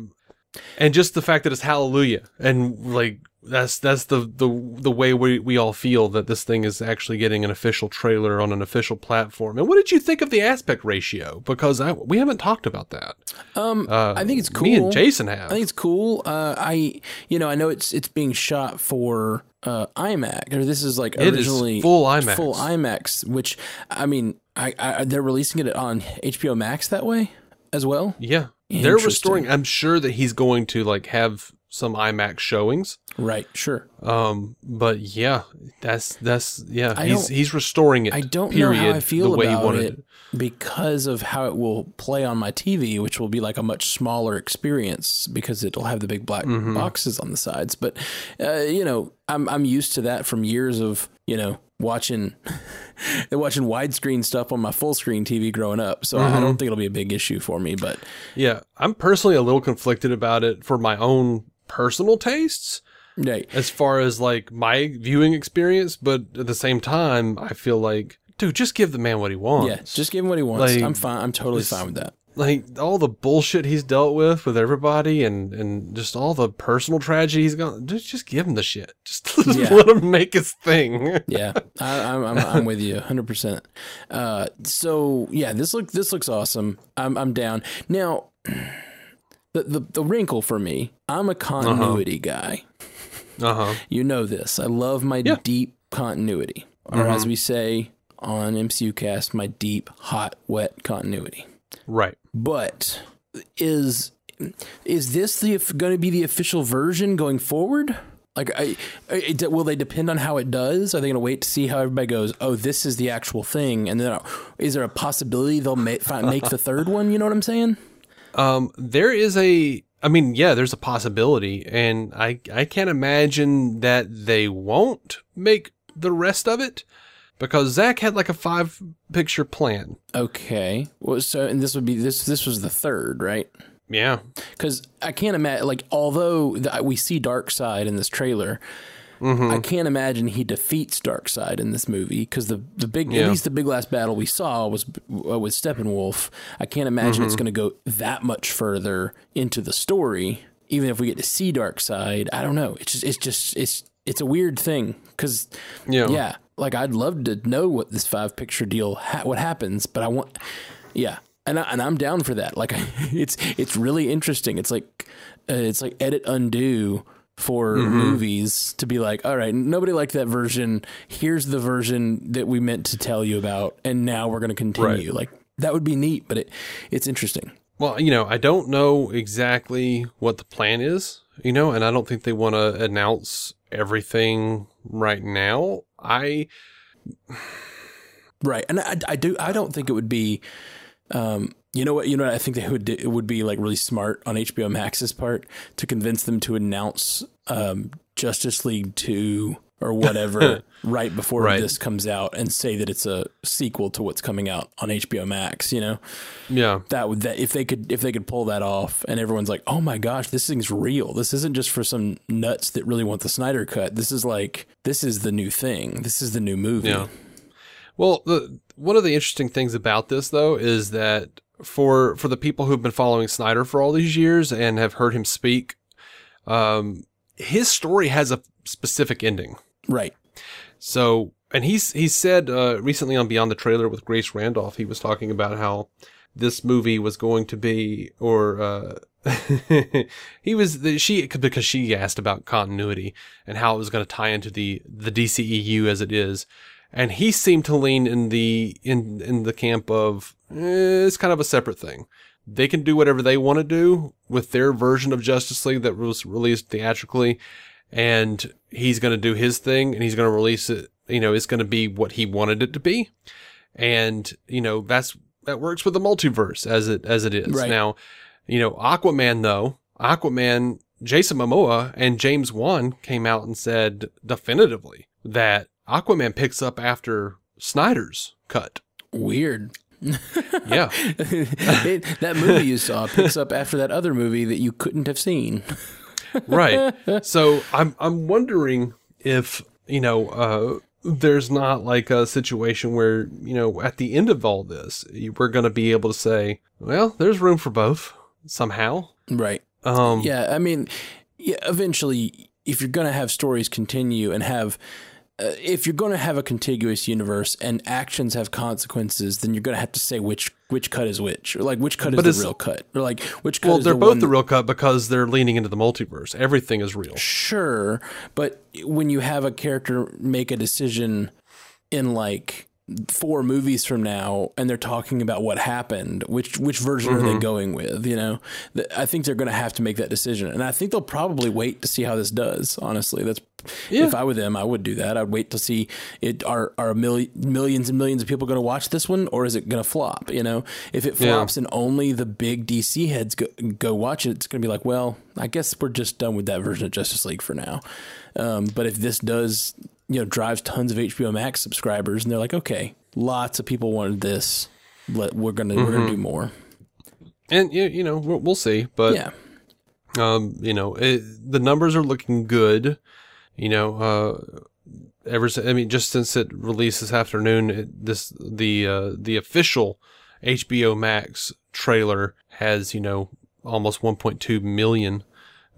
and just the fact that it's Hallelujah and like that's that's the the the way we we all feel that this thing is actually getting an official trailer on an official platform. And what did you think of the aspect ratio? Because I, we haven't talked about that. Um, Uh, I think it's cool. Me and Jason have. I think it's cool. Uh, I, you know, I know it's it's being shot for uh, IMAX, or this is like It is originally full IMAX. full IMAX. Which I mean, I, I they're releasing it on HBO Max that way as well. yeah, they're restoring. I'm sure that he's going to like have some IMAX showings. Right. Sure. Um, but yeah, that's that's yeah. I he's he's restoring it. I don't period, know how I feel the way he about wanted it because of how it will play on my TV, which will be like a much smaller experience because it'll have the big black Mm-hmm. boxes on the sides. But uh, you know, I'm I'm used to that from years of you know watching *laughs* watching widescreen stuff on my full screen TV growing up. So Mm-hmm. I don't think it'll be a big issue for me. But Yeah, I'm personally a little conflicted about it for my own personal tastes right. as far as like my viewing experience, but at the same time, I feel like, dude, just give the man what he wants. Yeah, just give him what he wants. Like, I'm fine. I'm totally fine with that. like all the bullshit he's dealt with with everybody, and and just all the personal tragedy he's gone. Just just give him the shit. *laughs* Just Yeah. *laughs* let him make his thing. *laughs* yeah, I, I'm, I'm I'm with you 100. percent Uh, so yeah, this look this looks awesome. I'm I'm down now. *clears throat* The, the the wrinkle for me, I'm a continuity guy. Uh huh. You know this. I love my Yeah. deep continuity, or as we say on MCU Cast, my deep, hot, wet continuity. Right. But is is this the going to be the official version going forward? Like, I, I, will they depend on how it does? Are they going to wait to see how everybody goes? Oh, this is the actual thing, and then is there a possibility they'll make make the third one? You know what I'm saying? Um, there is a, I mean, yeah, there's a possibility, and I, I can't imagine that they won't make the rest of it because Zack had like a five picture plan. Okay. Well, so and this would be this this was the third, right? Yeah. Because I can't imagine, like, although the, we see Darkseid in this trailer, I can't imagine he defeats Darkseid in this movie because the the big Yeah. at least the big last battle we saw was uh, with Steppenwolf. I can't imagine Mm-hmm. it's going to go that much further into the story. Even if we get to see Darkseid, I don't know. It's just it's just it's it's a weird thing because Yeah. yeah, like I'd love to know what this five picture deal ha- what happens, but I want yeah. And, I, and I'm down for that. Like, *laughs* it's it's really interesting. It's like uh, it's like edit undo for Mm-hmm. movies to be like, all right, nobody liked that version. Here's the version that we meant to tell you about, and now we're going to continue. Like that would be neat, but it it's interesting. Well, you know, I don't know exactly what the plan is, you know, and I don't think they want to announce everything right now. I *sighs* Right, and I, I do. I don't think it would be. Um, you know what? You know what I think they would it would be like really smart on HBO Max's part to convince them to announce um, Justice League two or whatever *laughs* right before Right. this comes out and say that it's a sequel to what's coming out on HBO Max. You know yeah, that would that if they could if they could pull that off and everyone's like, oh my gosh, this thing's real. This isn't just for some nuts that really want the Snyder cut. This is like this is the new thing. This is the new movie. Yeah. Well, the one of the interesting things about this though is that for for the people who've been following Snyder for all these years and have heard him speak, um, his story has a specific ending. Right. So, and he's he said uh, recently on Beyond the Trailer with Grace Randolph, he was talking about how this movie was going to be, or uh, *laughs* he was the, she because she asked about continuity and how it was going to tie into the the DCEU as it is, and he seemed to lean in the in in the camp of eh, it's kind of a separate thing. They can do whatever they want to do with their version of Justice League that was released theatrically, and he's going to do his thing and he's going to release it. You know, it's going to be what he wanted it to be, and you know that's that works with the multiverse as it as it is Right. now. You know, Aquaman though, Aquaman, Jason Momoa and James Wan came out and said definitively that Aquaman picks up after Snyder's cut. Weird. *laughs* Yeah. *laughs* it, that movie you saw picks up after that other movie that you couldn't have seen. *laughs* right. So I'm I'm wondering if you know uh, there's not like a situation where you know at the end of all this we're going to be able to say, well, there's room for both somehow. Right. Um, Yeah. I mean, yeah, eventually, if you're going to have stories continue and have. Uh, if you're going to have a contiguous universe and actions have consequences, then you're going to have to say which which cut is which, or like which cut But is the real cut, or like which cut Well, they're the both the real cut because they're leaning into the multiverse. Everything is real. Sure, but when you have a character make a decision in like four movies from now and they're talking about what happened, which which version are Mm-hmm. they going with? You know, I think they're going to have to make that decision, and I think they'll probably wait to see how this does. Honestly, that's if I were them, I would do that. I'd wait to see it. Are are milli- millions and millions of people going to watch this one, or is it going to flop? You know, if it Yeah. flops and only the big DC heads go, go watch it, it's going to be like, well, I guess we're just done with that version of Justice League for now. Um, but if this does, you know, drives tons of HBO Max subscribers, and they're like, okay, lots of people wanted this, let we're gonna we're gonna do more. And you, you know, we'll, we'll see. But yeah, Um, you know, it, the numbers are looking good. You know, uh, ever since, I mean, just since it released this afternoon, it, this the uh, the official HBO Max trailer has you know almost 1.2 million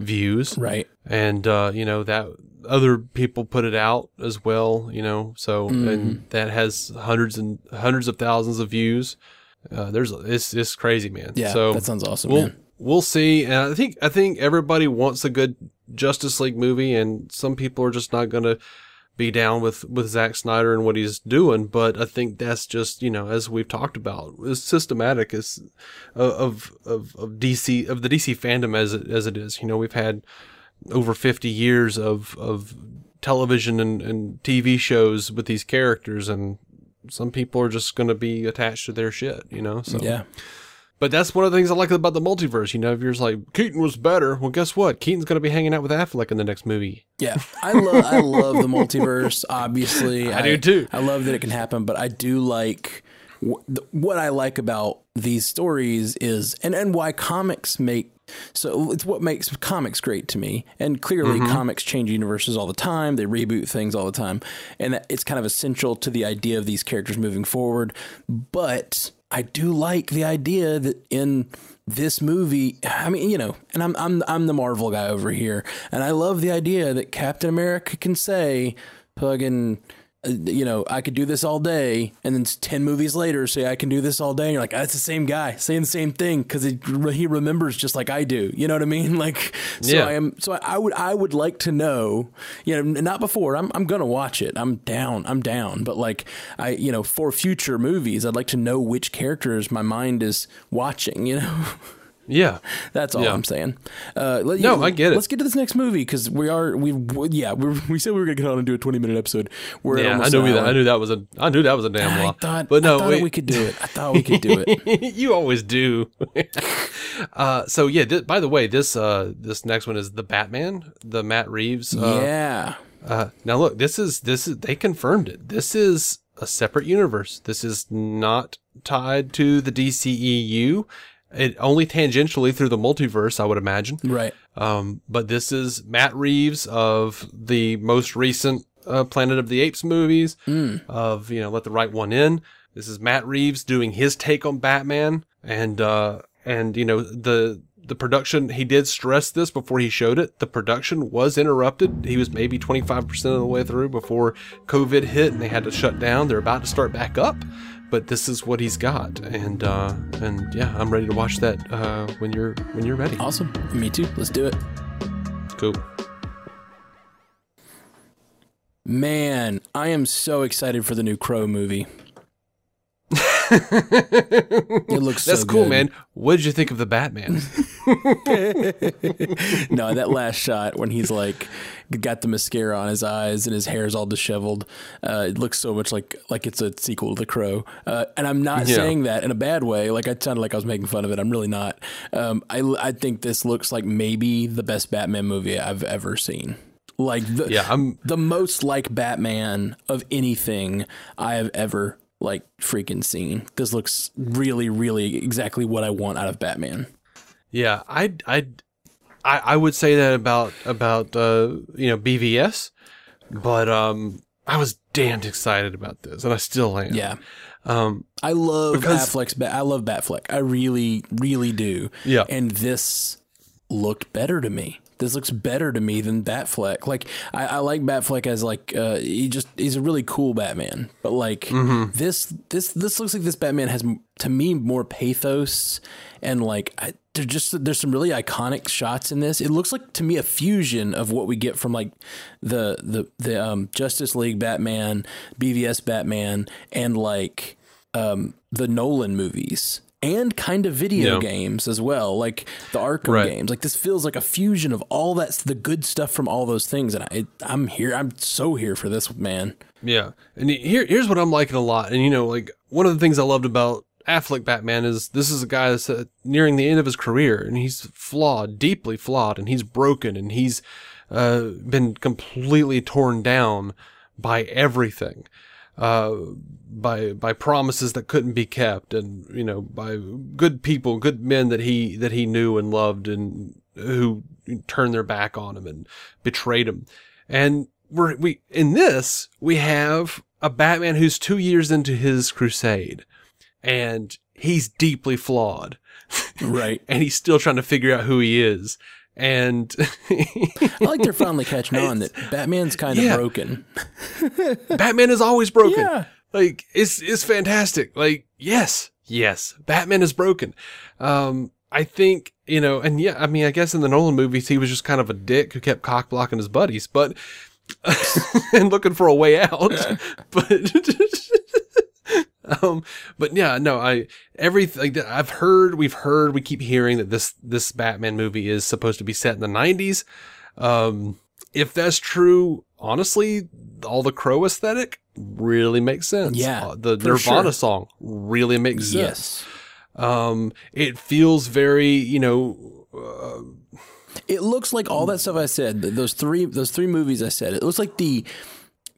views, right. and uh, you know that other people put it out as well. You know, so and that has hundreds and hundreds of thousands of views. Uh, there's it's it's crazy, man. Yeah, so that sounds awesome, we'll, man. We'll see. And I think I think everybody wants a good Justice League movie, and some people are just not going to be down with with Zack Snyder and what he's doing. But I think that's just you know as we've talked about, is systematic is uh, of of of DC of the DC fandom as it as it is. You know, we've had over 50 years of of television and, and TV shows with these characters and some people are just going to be attached to their shit, you know? So Yeah, but that's one of the things I like about the multiverse. You know, if you're just like Keaton was better, well, guess what? Keaton's going to be hanging out with Affleck in the next movie. yeah. I love I love the multiverse. Obviously, *laughs* I do too. I love that it can happen, but I do like what I like about these stories is and and why comics make So it's what makes comics great to me. And clearly, mm-hmm. comics change universes all the time. They reboot things all the time, and that- it's kind of essential to the idea of these characters moving forward. But I do like the idea that in this movie, I mean, you know, and I'm I'm I'm the Marvel guy over here, and I love the idea that Captain America can say, "Fucking." Uh, You know, I could do this all day, and then ten movies later, say I can do this all day. And you're like, that's the same guy saying the same thing because he, he remembers just like I do. You know what I mean? *laughs* Like, so Yeah. I am. So I would I would like to know. You know, not before. I'm I'm gonna watch it. I'm down. I'm down. But like I, you know, for future movies, I'd like to know which characters my mind is watching. You know. *laughs* Yeah. That's all Yeah. I'm saying. Uh, let, No, I get it. Let's get to this next movie because we are we yeah we *laughs* we said we were gonna get on and do a 20 minute episode. We're Yeah, I almost knew that. I knew that was a. I knew that was a damn lot. thought, but no, I thought wait. we could do it. I thought we could do it. *laughs* you always do. *laughs* uh, so yeah. Th- by the way, this uh, this next one is the Batman, the Matt Reeves. Uh, yeah. Uh, now look, this is this is they confirmed it. This is a separate universe. This is not tied to the DCEU. It only tangentially through the multiverse, I would imagine. Right. Um, but this is Matt Reeves of the most recent uh, Planet of the Apes movies of you know Let the Right One In. This is Matt Reeves doing his take on Batman, and uh, and you know the the production. He did stress this before he showed it. The production was interrupted. He was maybe twenty five percent of the way through before COVID hit, and they had to shut down. They're about to start back up. But this is what he's got, and uh, and yeah, I'm ready to watch that uh, when you're when you're ready. Awesome. Me too. Let's do it. Cool. Man, I am so excited for the new Crow movie. *laughs* it looks That's so cool, good. man. What did you think of the Batman? *laughs* no, that last shot when he's like got the mascara on his eyes and his hair's all disheveled. Uh, it looks so much like like it's a sequel to The Crow. Uh, and I'm not Yeah. saying that in a bad way. Like I sounded like I was making fun of it. I'm really not. Um, I I think this looks like maybe the best Batman movie I've ever seen. Like the yeah, I'm. the most like Batman of anything I have ever like freaking scene. This looks really, really exactly what I want out of Batman. Yeah, I, I, I, I would say that about about uh, you know BVS, but um, I was damned excited about this, and I still am. Yeah. Um, I love Because- Affleck's. Ba- I love Batfleck. I really, really do. Yeah. And this looked better to me. This looks better to me than Batfleck. Like I, I like Batfleck as like uh, he just he's a really cool Batman. But like Mm-hmm. this, this this looks like this Batman has to me more pathos and like I, there's just there's some really iconic shots in this. It looks like to me a fusion of what we get from like the the the um, Justice League Batman, BVS Batman, and like um, the Nolan movies and kind of video Yeah. games as well, like the Arkham Right. games. Like this feels like a fusion of all that's the good stuff from all those things, and I, I'm here. I'm so here for this man. yeah, and here here's what I'm liking a lot, and you know, like one of the things I loved about Affleck Batman is this is a guy that's uh, nearing the end of his career, and he's flawed, deeply flawed, and he's broken, and he's uh, been completely torn down by everything. Uh, by by promises that couldn't be kept, and you know by good people, good men that he that he knew and loved, and who turned their back on him and betrayed him. And we're we in this we have a Batman who's two years into his crusade, and he's deeply flawed, Right. *laughs* and he's still trying to figure out who he is. And I like they're finally *laughs* catching on that Batman's kind of Yeah. broken. *laughs* Batman is always broken. Yeah. Like it's it's fantastic. Like yes, yes, Batman is broken. Um, I think you know, and yeah, I mean, I guess in the Nolan movies he was just kind of a dick who kept cock blocking his buddies, but *laughs* and looking for a way out. but *laughs* um, but yeah, no, I everything like I've heard, we've heard, we keep hearing that this this Batman movie is supposed to be set in the '90s. Um, if that's true, honestly, all the Crow aesthetic really makes sense. Yeah, Uh, the Nirvana sure. song really makes sense. Yes. Um, it feels very, you know, It looks like all that stuff I said, those three those three movies I said. It looks like the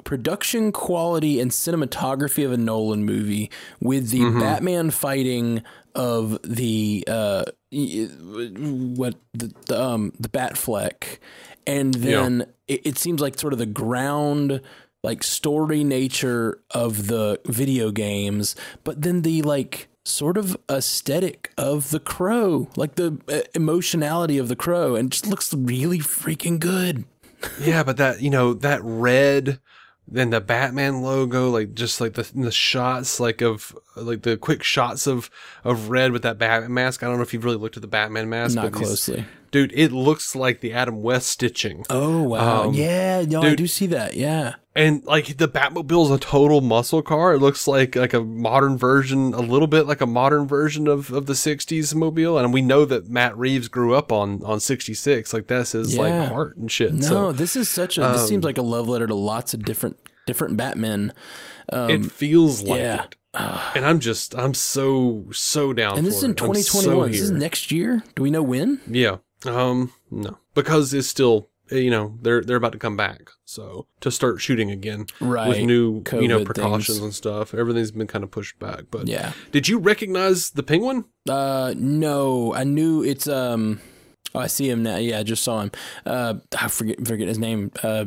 production quality and cinematography of a Nolan movie with the Mm-hmm. Batman fighting of the uh what the, the um the Batfleck. And then it, it seems like sort of the ground like story nature of the video games but then the like sort of aesthetic of the crow like the uh, emotionality of the crow and just looks really freaking good. Yeah, but that you know that red, then the Batman logo, like just like the the shots, like of like the quick shots of of red with that Batman mask. I don't know if you've really looked at the Batman mask. not but these- closely dude. It looks like the Adam West stitching, Oh wow! Um, yeah, no, I do see that. Yeah, and like the Batmobile is a total muscle car. It looks like like a modern version, a little bit like a modern version of of the '60s mobile. And we know that Matt Reeves grew up on on '66. Like that's his Yeah. like heart and shit. no, so this is such a. This seems like a love letter to lots of different different Batmen. it feels like Um, yeah. it. and I'm just, I'm so, so down. And this is in it. I'm 2021. so this is next year. Do we know when? Yeah. Um. No, because it's still, you know, they're they're about to come back, so to start shooting again, right? with new, you know, precautions things. and stuff. Everything's been kind of pushed back. But Yeah. did you recognize the penguin? Uh, no, I knew it's um. Oh, I see him now. Yeah, I just saw him. Uh, I forget forget his name. Uh,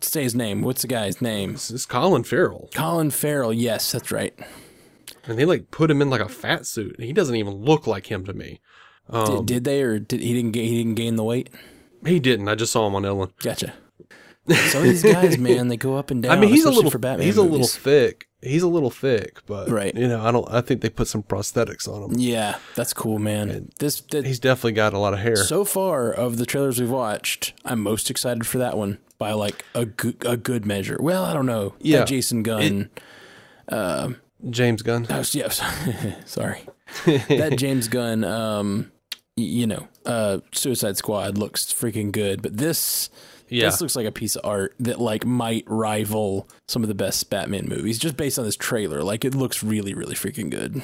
say his name. What's the guy's name? This is Colin Farrell, Colin Farrell. Yes, that's right. and they like put him in like a fat suit. and He doesn't even look like him to me. Did, Um, did they or did he didn't he didn't gain the weight? he didn't. I just saw him on Ellen. Gotcha. *laughs* So these guys, man, they go up and down. I mean, he's a little, for Batman. he's a little thick. He's a little thick, but Right. You know, I don't. I think they put some prosthetics on him. Yeah, that's cool, man. This that, He's definitely got a lot of hair. so far of the trailers we've watched, I'm most excited for that one by like a good, a good measure. Well, I don't know. That Yeah. Jason Gunn. James Gunn. oh, yes, *laughs* sorry. *laughs* that James Gunn. Um, you know, uh, Suicide Squad looks freaking good, but this. Yeah. This looks like a piece of art that like might rival some of the best Batman movies just based on this trailer. Like it looks really, really freaking good.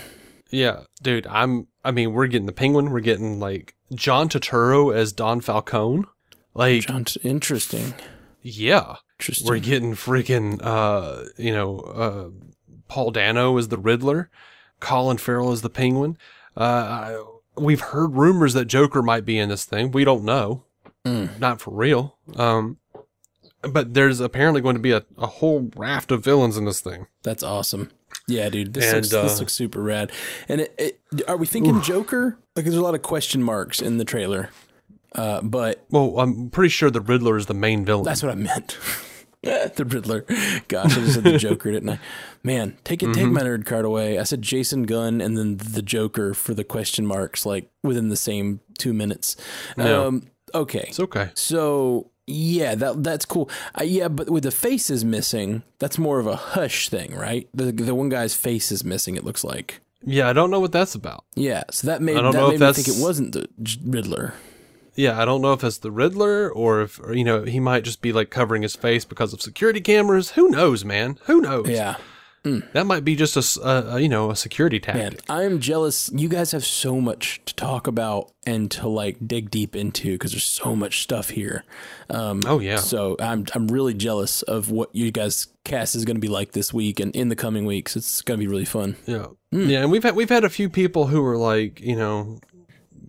Yeah, dude. I'm. I mean, we're getting the Penguin. We're getting like John Turturro as Don Falcone. Like, John, interesting. yeah, Interesting. we're getting freaking. Uh, you know, uh, Paul Dano as the Riddler. Colin Farrell as the Penguin. Uh, I, we've heard rumors that Joker might be in this thing. We don't know. Not for real. Um, but there's apparently going to be a, a whole raft of villains in this thing. That's awesome. Yeah, dude, this And, looks this uh, looks super rad. And it, it, are we thinking Joker? Like, there's a lot of question marks in the trailer. Uh, but Well, I'm pretty sure the Riddler is the main villain. that's what I meant. *laughs* the Riddler. Gosh, I just said the Joker, didn't I? Man, take it, Mm-hmm. take my nerd card away. I said Jason Gunn and then the Joker for the question marks, like within the same two minutes. Yeah. Um, okay, it's okay. so yeah, that that's cool. Uh, yeah, but with the faces missing, that's more of a hush thing, right? The the one guy's face is missing. It looks like. Yeah, I don't know what that's about. Yeah, so that made I don't that know made if me that's- think it wasn't the Riddler. Yeah, I don't know if that's the Riddler or if or, you know he might just be like covering his face because of security cameras. Who knows, man? Who knows? Yeah, that might be just a, a- you know a security man, tactic. I am jealous. You guys have so much to talk about and to like dig deep into because there's so much stuff here. Um, Oh yeah, So I'm I'm really jealous of what you guys cast is going to be like this week and in the coming weeks. It's going to be really fun. yeah, Hmm. yeah. And we've had we've had a few people who were like you know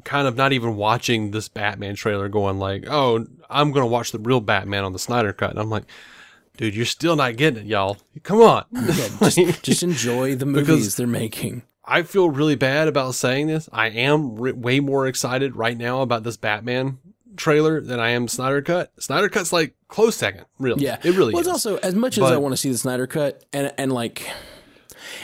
kind of not even watching this Batman trailer, going like, oh, I'm gonna watch the real Batman on the Snyder cut. And I'm like, dude, you're still not getting it, y'all. Come on. Just, *laughs* just enjoy the movies they're making. I feel really bad about saying this. I am re- way more excited right now about this Batman trailer than I am Snyder Cut. Snyder Cut's like close second, really. Yeah, it really well, is. It's also as much as I want to see the Snyder cut, and and like,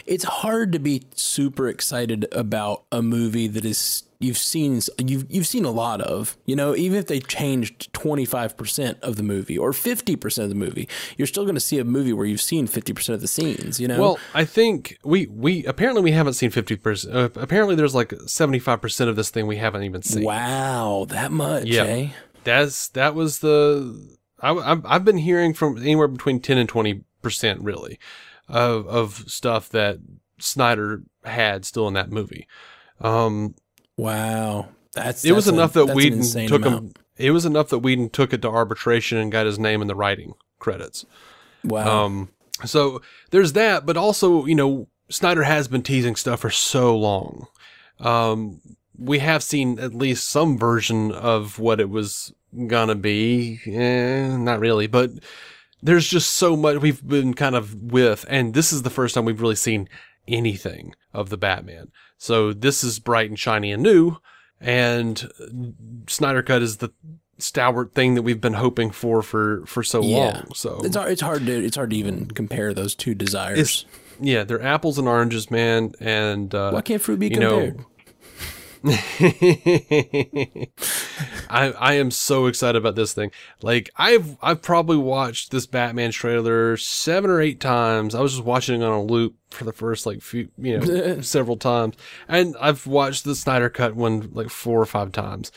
it's hard to be super excited about a movie that is you've seen you've you've seen a lot of. You know, even if they changed twenty five percent of the movie or fifty percent of the movie, you're still going to see a movie where you've seen fifty percent of the scenes. You know, well, I think we we apparently we haven't seen fifty percent. Uh, apparently, there's like seventy five percent of this thing we haven't even seen. wow, that much, Yeah. eh? That's that was the I, I've I've been hearing from anywhere between ten and twenty percent really of of stuff that Snyder had still in that movie. Um, Wow, that's it was a- enough that that's Whedon took amount. him. It was enough that Whedon took it to arbitration and got his name in the writing credits. Wow. Um, so there's that, but also, you know, Snyder has been teasing stuff for so long. Um, we have seen at least some version of what it was gonna be. Eh, not really, but there's just so much we've been kind of with, and this is the first time we've really seen anything of the Batman. So this is bright and shiny and new, and Snyder Cut is the stalwart thing that we've been hoping for for for so yeah. long. So it's hard, it's hard to it's hard to even compare those two desires. it's yeah, they're apples and oranges, man. And uh, Why can't fruit be you know, compared? *laughs* I I am so excited about this thing. Like I've I've probably watched this Batman trailer seven or eight times. I was just watching it on a loop for the first like few you know *laughs* several times, and I've watched the Snyder Cut one like four or five times.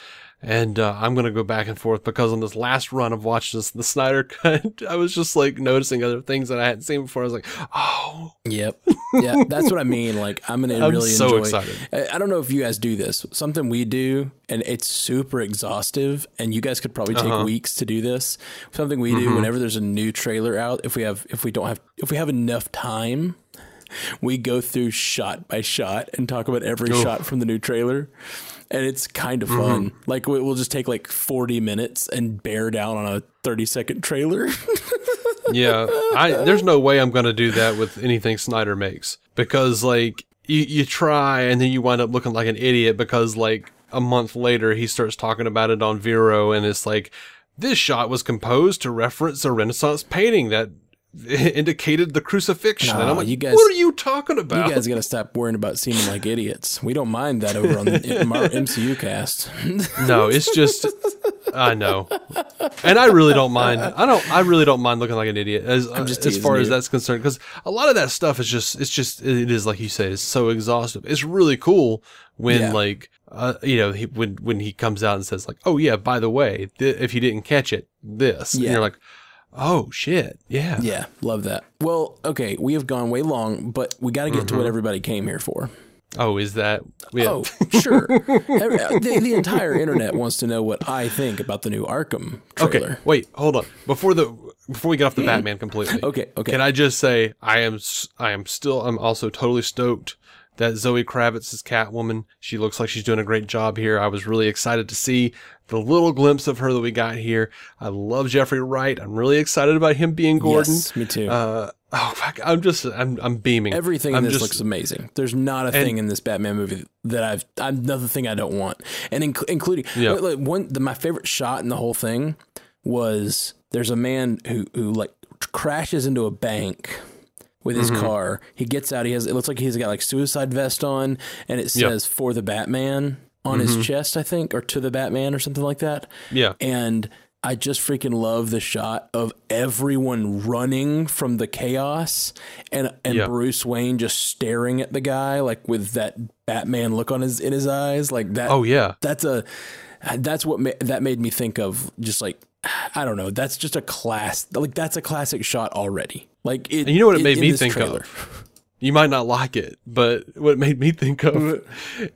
And uh, I'm gonna go back and forth because on this last run of watching this, the Snyder *laughs* Cut, I was just like noticing other things that I hadn't seen before. I was like, oh, Yep. Yeah, that's what I mean. Like I'm gonna *laughs* I'm really so enjoy. excited. I, I don't know if you guys do this. Something we do, and it's super exhaustive. And you guys could probably take Uh-huh. weeks to do this. Something we do Mm-hmm. whenever there's a new trailer out. If we have, if we don't have, if we have enough time, we go through shot by shot and talk about every shot from the new trailer. And it's kind of fun. Mm-hmm. Like we- we'll just take like 40 minutes and bear down on a 30 second trailer. *laughs* yeah, I there's no way I'm gonna do that with anything Snyder makes because like you you try and then you wind up looking like an idiot because like a month later he starts talking about it on Vero and it's like this shot was composed to reference a Renaissance painting that *laughs* indicated the crucifixion and I'm like you guys- what are you talking about? You guys got to stop worrying about seeming like idiots. We don't mind that over on the *laughs* in our MCU cast. *laughs* No, it's just I know, and I really don't mind. I don't. I really don't mind looking like an idiot as just as far teasing as that's concerned. Because a lot of that stuff is just. It's just. It is like you say. It's so exhaustive. It's really cool when Yeah. like uh, you know he, when when he comes out and says like, oh yeah, by the way, th- if you didn't catch it, this. Yeah. And you're like, oh shit, yeah, yeah, love that. Well, okay, we have gone way long, but we got to get to what mm-hmm. everybody came here for. Oh, is that? Yeah. Oh, sure. *laughs* Uh, the, the entire internet wants to know what I think about the new Arkham Okay, trailer. wait, hold on. Before the before we get off the mm-hmm. Batman completely. Okay, okay. Can I just say I am I am still I'm also totally stoked that Zoe Kravitz is Catwoman. She looks like she's doing a great job here. I was really excited to see the little glimpse of her that we got here. I love Jeffrey Wright. I'm really excited about him being Gordon. Yes, me too. Uh, oh, fuck, I'm just I'm I'm beaming. Everything I'm in this just, looks amazing. There's not a thing in this Batman movie that I've another thing I don't want, and inc- including Yeah. like, one the, my favorite shot in the whole thing was there's a man who who like crashes into a bank with Mm-hmm. his car. He gets out. He has it looks like he's got like suicide vest on, and it Yep. says for the Batman on his chest, I think, or to the Batman or something like that. Mm-hmm. Yeah. And I just freaking love the shot of everyone running from the chaos and and Yeah. Bruce Wayne just staring at the guy like with that Batman look on his in his eyes like that. Oh yeah. that's a that's what ma- that made me think of just like I don't know. That's just a class like that's a classic shot already. Like it, you know what it in- made in me think trailer. of? You might not like it, but what it made me think of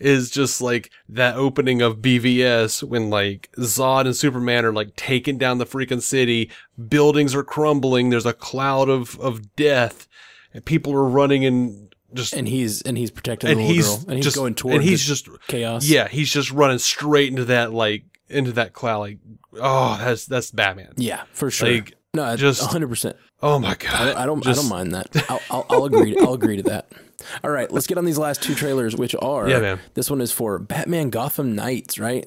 is just like that opening of BVS when like Zod and Superman are like taking down the freaking city, buildings are crumbling, there's a cloud of, of death, and people are running and just And he's and he's protecting and the little he's girl and he's just going toward and he's just chaos. Yeah, he's just running straight into that like into that cloud like oh that's that's Batman. yeah, for sure. Like, no, just- just hundred percent. Oh my god. I don't. I don't, Just- I don't mind that. I'll, I'll, I'll agree. I'll agree to that. All right, let's get on these last two trailers, which are. Yeah, man. This one is for Batman Gotham Knights, right?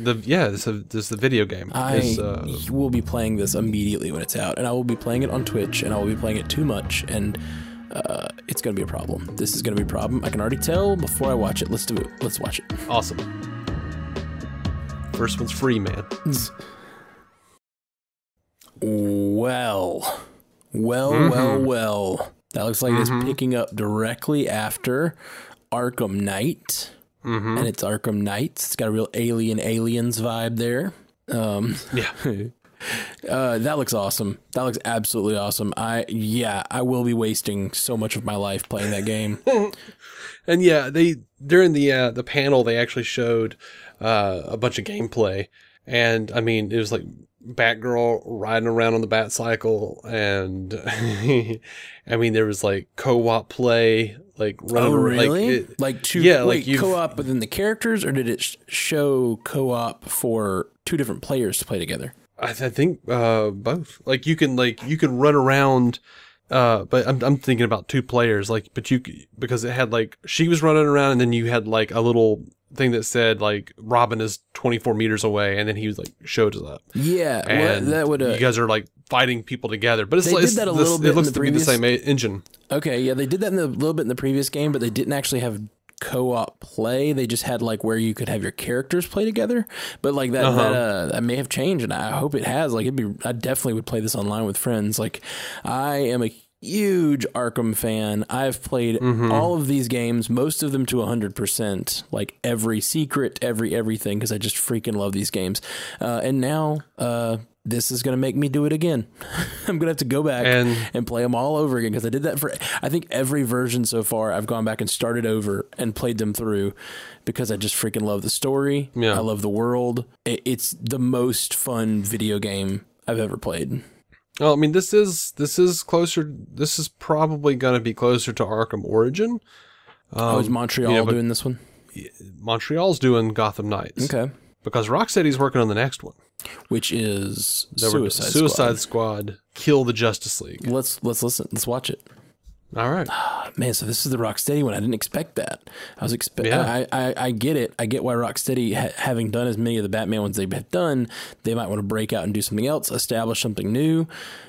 The yeah, this is this is the video game. I uh, will be playing this immediately when it's out, and I will be playing it on Twitch, and I will be playing it too much, and uh, it's going to be a problem. This is going to be a problem. I can already tell before I watch it. Let's do it. Let's watch it. Awesome. First one's free, man. Well, well, Mm-hmm. well, well. That looks like it's picking up directly after Arkham Knight. Mm-hmm. And it's Arkham Knights. It's got a real alien aliens vibe there. Um, Yeah. *laughs* uh, that looks awesome. That looks absolutely awesome. I yeah, I will be wasting so much of my life playing that game. *laughs* And yeah, they during the uh, the panel they actually showed uh, a bunch of gameplay, and I mean it was like Batgirl riding around on the Bat Cycle, and *laughs* I mean there was like co-op play, like running Oh, around- like, it- Like, two? yeah, like wait, you've- co-op within the characters, or did it sh- show co-op for two different players to play together? I, th- I think uh, both. Like you can like you can run around. Uh, but I'm I'm thinking about two players. Like, but you because it had like she was running around, and then you had like a little thing that said like Robin is 24 meters away, and then he was like showed us that. Yeah, well, And that would. Uh, you guys are like fighting people together, but it's They like did it's that a this- little bit It looks the to be the same engine. Okay, yeah, they did that in the, a little bit in the previous game, but they didn't actually have co-op play. They just had like where you could have your characters play together. But like that, Uh-huh. that, uh, that may have changed, and I hope it has. Like, it'd be. I definitely would play this online with friends. Like, I am a huge Arkham fan. I've played Mm-hmm. all of these games, most of them to hundred percent. Like every secret, every everything, because I just freaking love these games. Uh, and now, uh, this is gonna make me do it again. *laughs* I'm gonna have to go back And- and play them all over again because I did that for I think every version so far. I've gone back and started over and played them through because I just freaking love the story. Yeah. I love the world. It, it's the most fun video game I've ever played. Well, I mean, this is this is closer. This is probably going to be closer to Arkham Origin. oh, is Montreal Um, yeah, but- doing this one? Montreal's doing Gotham Knights. Okay, Because Rocksteady's working on the next one. which is Suicide, Suicide Squad. Squad. Kill the Justice League. Let's let's listen. Let's watch it. All right. Man, so this is the Rocksteady one. I didn't expect that. I was expect. Yeah. I, I I get it. I get why Rocksteady, ha- having done as many of the Batman ones they have done, they might want to break out and do something else, establish something new.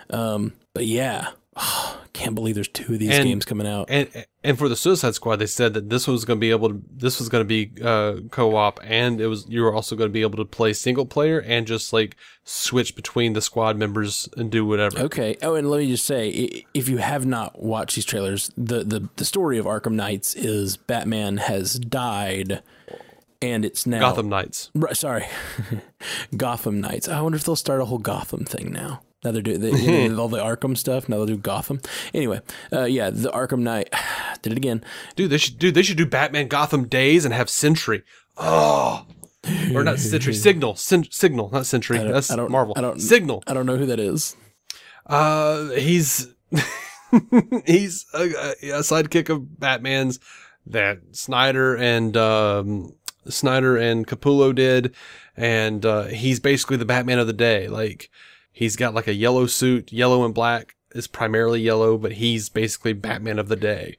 Um, but yeah, *sighs* can't believe there's two of these And- games coming out. And and for the Suicide Squad, they said that this was going to be able to. This was going to be uh, co-op, and it was you were also going to be able to play single player and just like switch between the squad members and do whatever. Okay. Oh, and let me just say, if you have not watched these trailers, the the, the story of Arkham Knights is Batman has died, and it's now Gotham Knights. Sorry, *laughs* Gotham Knights. I wonder if they'll start a whole Gotham thing now. Now they're doing they, you *laughs* know, all the Arkham stuff. Now they'll do Gotham. Anyway, uh, yeah, the Arkham Knight *sighs* did it again. Dude, they should do they should do Batman Gotham Days and have Sentry. Oh, or not Sentry, *laughs* Signal, Sen- Signal, not Sentry. That's I don't Marvel. I don't Signal. I don't know who that is. Uh, he's *laughs* he's a, a sidekick of Batman's that Snyder and um, Snyder and Capullo did, and uh, he's basically the Batman of the day. Like he's got like a yellow suit, yellow and black is primarily yellow, but he's basically Batman of the day.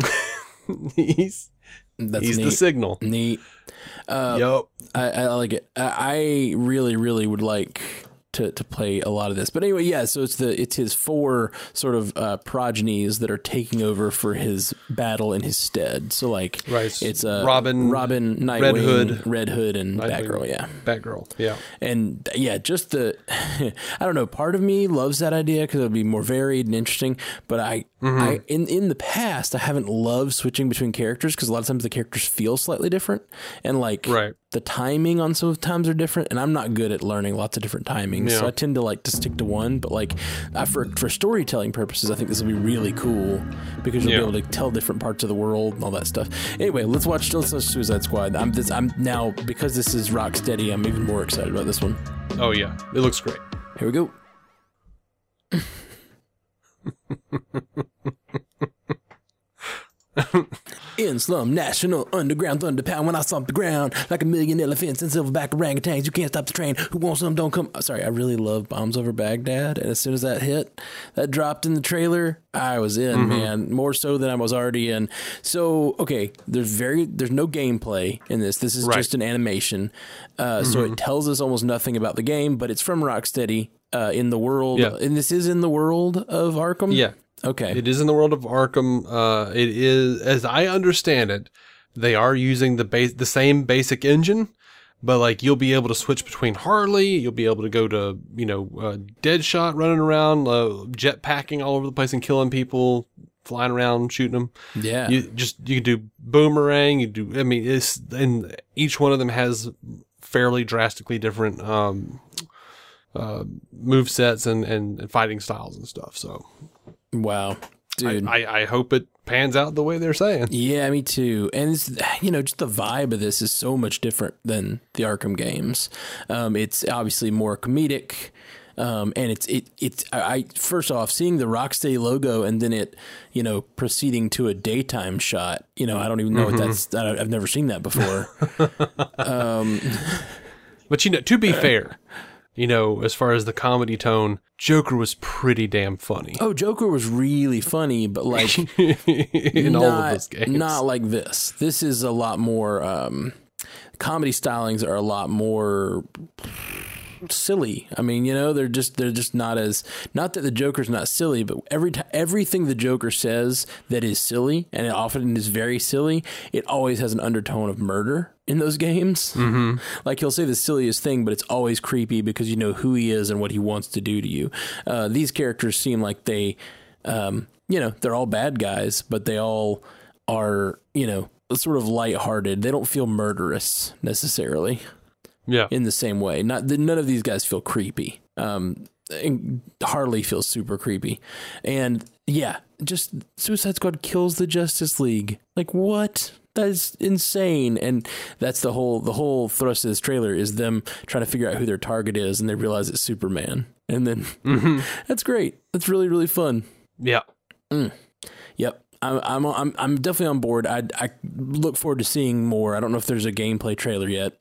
*laughs* he's That's he's neat. the signal. neat. Uh, yep. I, I like it. I, I really, really would like to, to play a lot of this. But anyway, yeah. So it's the it's his four sort of uh, progenies that are taking over for his battle in his stead. So like, Right. It's uh, Robin, Robin, Nightwing, Red Hood. Red Hood, and Nightwing. Batgirl. Yeah. Batgirl. Yeah. And yeah, just the *laughs* I don't know. Part of me loves that idea because it'll be more varied and interesting. But I, Mm-hmm. I in in the past, I haven't loved switching between characters because a lot of times the characters feel slightly different, and like Right. The timing on some times are different. And I'm not good at learning lots of different timings, so I tend to like to stick to one. But like I, for for storytelling purposes, I think this will be really cool because you'll Yeah. be able to tell different parts of the world and all that stuff. Anyway, let's watch let's watch Suicide Squad. I'm this I'm now because this is Rocksteady. I'm even more excited about this one. Oh yeah. It looks great. Here we go. *laughs* *laughs* In slum, national, underground, thunder pound. When I stomp the ground like a million elephants and silverback orangutans, you can't stop the train. Who wants some? Don't come. Sorry, I really love Bombs Over Baghdad. And as soon as that hit, that dropped in the trailer, I was in, man. More so than I was already in. So, okay, there's very, there's no gameplay in this. This is Right. just an animation. Uh, So it tells us almost nothing about the game, but it's from Rocksteady. Uh, in the world, Yeah. and this is in the world of Arkham. Yeah. Okay. It is in the world of Arkham. Uh, it is, as I understand it, they are using the base, the same basic engine, but like you'll be able to switch between Harley. You'll be able to go to, you know, uh, Deadshot running around, uh, jetpacking all over the place and killing people, flying around, shooting them. yeah. You just, you can do boomerang. You do, I mean, it's, and each one of them has fairly drastically different, um, uh, move sets and, and, and fighting styles and stuff. So wow. Dude. I, I, I hope it pans out the way they're saying. Yeah, me too. And it's, you know, just the vibe of this is so much different than the Arkham games. Um, it's obviously more comedic. Um, and it's it it's I first off seeing the Rocksteady logo and then it you know proceeding to a daytime shot you know I don't even know what that's I, I've never seen that before *laughs* um, But you know, to be *laughs* fair, you know, as far as the comedy tone, Joker was pretty damn funny oh Joker was really funny but like *laughs* in not, all of those games. Not like this. This is a lot more um, comedy stylings are a lot more silly. I mean, you know, they're just they're just not as not that the Joker's not silly, but every time everything the Joker says that is silly and it often is very silly, it always has an undertone of murder in those games. Mm-hmm. Like he'll say the silliest thing, but it's always creepy because you know who he is and what he wants to do to you. Uh, these characters seem like they, um, you know, they're all bad guys, but they all are, you know, sort of lighthearted. They don't feel murderous necessarily yeah. in the same way. Not none of these guys feel creepy. Um, Harley feels super creepy, and yeah, just Suicide Squad kills the Justice League. Like what? That is insane, and that's the whole the whole thrust of this trailer is them trying to figure out who their target is, and they realize it's Superman, and then *laughs* that's great. That's really really fun. yeah. Yep. I'm I'm I'm, I'm definitely on board. I I look forward to seeing more. I don't know if there's a gameplay trailer yet.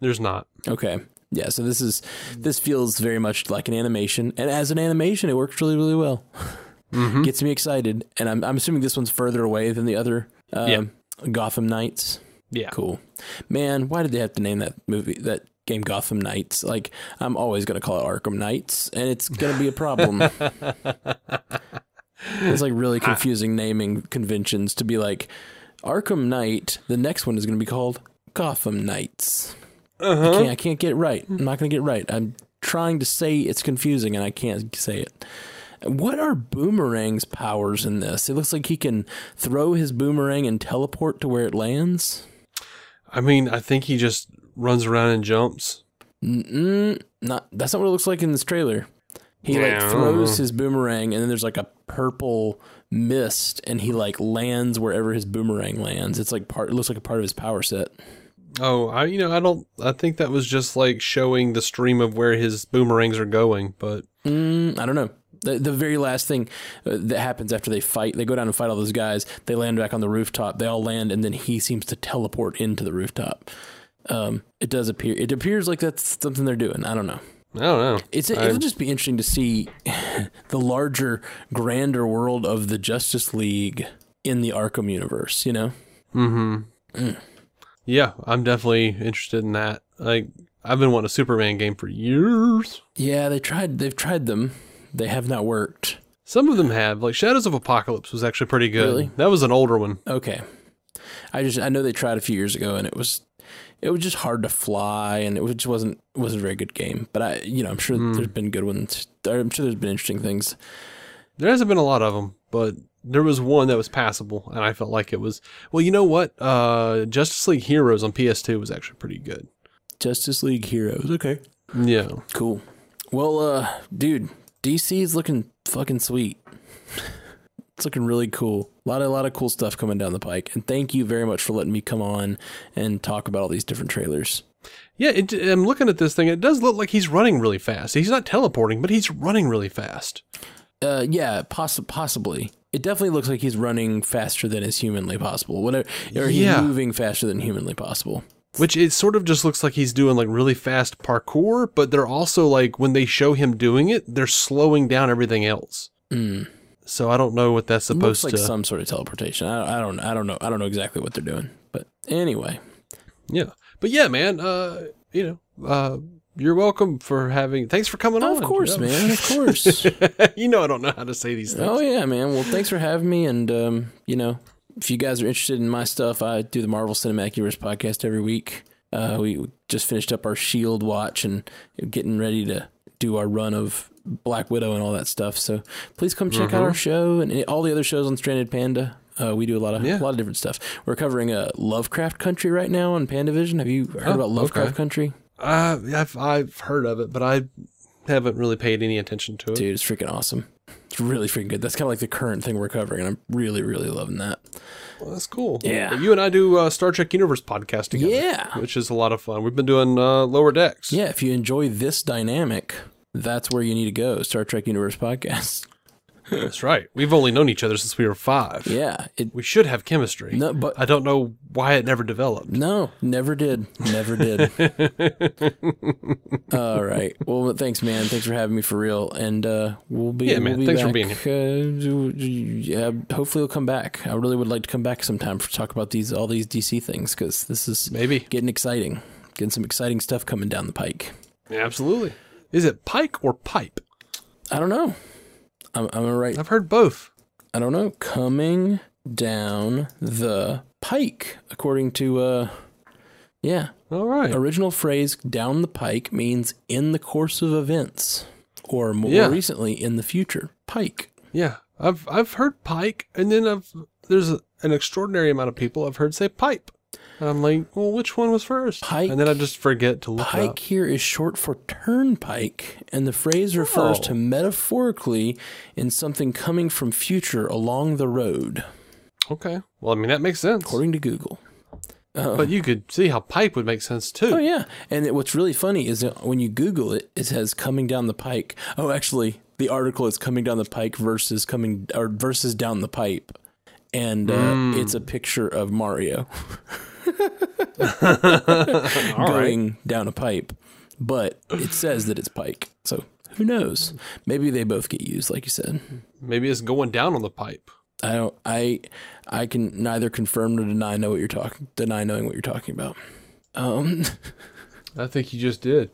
There's not. Okay. Yeah, so this is this feels very much like an animation, and as an animation, it works really, really well. *laughs* Gets me excited, and I'm I'm assuming this one's further away than the other um, Yeah. Gotham Knights. Yeah. Cool, man. Why did they have to name that movie that game Gotham Knights? Like, I'm always gonna call it Arkham Knights, and it's gonna be a problem. *laughs* it's like really confusing naming conventions to be like Arkham Knight. The next one is gonna be called Gotham Knights. I can't. I can't get it right. I'm not going to get it right. I'm trying to say it's confusing, and I can't say it. What are Boomerang's powers in this? It looks like he can throw his boomerang and teleport to where it lands. I mean, I think he just runs around and jumps. Mm, not. That's not what it looks like in this trailer. He Yeah, like throws his boomerang, and then there's like a purple mist, and he like lands wherever his boomerang lands. It's like part. It looks like a part of his power set. Oh, I you know I don't. I think that was just like showing the stream of where his boomerangs are going. But Mm, I don't know. The, the very last thing uh, that happens after they fight, they go down and fight all those guys. They land back on the rooftop. They all land, and then he seems to teleport into the rooftop. Um, it does appear. It appears like that's something they're doing. I don't know. I don't know. It's I- it'll just be interesting to see *laughs* the larger, grander world of the Justice League in the Arkham universe. You know. Yeah, I'm definitely interested in that. Like I've been wanting a Superman game for years. Yeah, they tried. They've tried them. They have not worked. Some of them have. Like Shadows of Apokolips was actually pretty good. Really? That was an older one. Okay. I just I know they tried a few years ago and it was it was just hard to fly and it was- just wasn't wasn't a very good game. But I you know I'm sure hmm. there's been good ones. I'm sure there's been interesting things. There hasn't been a lot of them, but there was one that was passable, and I felt like it was. Well, you know what? Uh, Justice League Heroes on PS2 was actually pretty good. Justice League Heroes. Okay. Yeah. Cool. Well, uh, dude, DC is looking fucking sweet. *laughs* It's looking really cool. A lot of a lot of cool stuff coming down the pike. And thank you very much for letting me come on and talk about all these different trailers. Yeah, it, I'm looking at this thing. It does look like he's running really fast. He's not teleporting, but he's running really fast. Uh, yeah, poss- possibly. It definitely looks like he's running faster than is humanly possible. Whatever, or he's Yeah. moving faster than humanly possible. Which it sort of just looks like he's doing like really fast parkour, but they're also like when they show him doing it, they're slowing down everything else. So I don't know what that's supposed like to. some sort of teleportation. I, I don't. I don't know. I don't know exactly what they're doing. But anyway, Yeah, but yeah, man. Uh, you know, uh, you're welcome for having. Thanks for coming on. of course, you know? man. Of course. *laughs* you know I don't know how to say these things. oh yeah, man. Well, thanks for having me. And um, you know, if you guys are interested in my stuff, I do the Marvel Cinematic Universe podcast every week. Uh, we just finished up our Shield watch and getting ready to do our run of Black Widow and all that stuff. So please come check out our show and all the other shows on Stranded Panda. Uh, we do a lot of Yeah. a lot of different stuff. We're covering uh, Lovecraft Country right now on Pandavision. Have you heard Oh, about Lovecraft okay. Country? Uh, I've I've heard of it, but I haven't really paid any attention to it. Dude, it's freaking awesome. It's really freaking good. That's kind of like the current thing we're covering, and I'm really, really loving that. Well, that's cool. Yeah. You and I do uh, Star Trek Universe podcast together. Yeah. Which is a lot of fun. We've been doing uh, Lower Decks. Yeah, if you enjoy this dynamic, that's where you need to go. Star Trek Universe podcast. That's right. We've only known each other since we were five. Yeah, it We should have chemistry. No, but- I don't know why it never developed. no, never did, never did. *laughs* All right. Well, thanks, man. Thanks for having me for real, and uh, we'll be. Yeah, man. We'll be Thanks for back, being Uh, yeah, hopefully, we'll come back. I really would like to come back sometime to talk about these all these DC things because this is Maybe. getting exciting. Getting some exciting stuff coming down the pike. Yeah, absolutely. Is it pike or pipe? I don't know. I'm, I'm write. I've heard both. I don't know. Coming down the pike, according to uh, yeah, All right. original phrase "down the pike" means in the course of events, or more Yeah. recently in the future. Pike. Yeah, I've I've heard pike, and then I've there's a, an extraordinary amount of people I've heard say pipe, and I'm like, well, which one was first? Pike- and then I just forget to look it Pike here is short for turnpike, and the phrase refers Oh. to metaphorically in something coming from future along the road, Okay, well, I mean that makes sense, according to Google. but you could see how pipe would make sense too. Oh yeah, and it, what's really funny is that when you Google it, it says coming down the pike. Oh, actually, the article is coming down the pike versus coming or versus down the pipe, and uh, Hmm. it's a picture of Mario *laughs* *laughs* All right. going down a pipe, but it says that it's pike. So who knows? Maybe they both get used, like you said. Maybe it's going down on the pipe. I don't. I I can neither confirm nor deny know what you're talking. Deny knowing what you're talking about. Um, *laughs* I think you just did.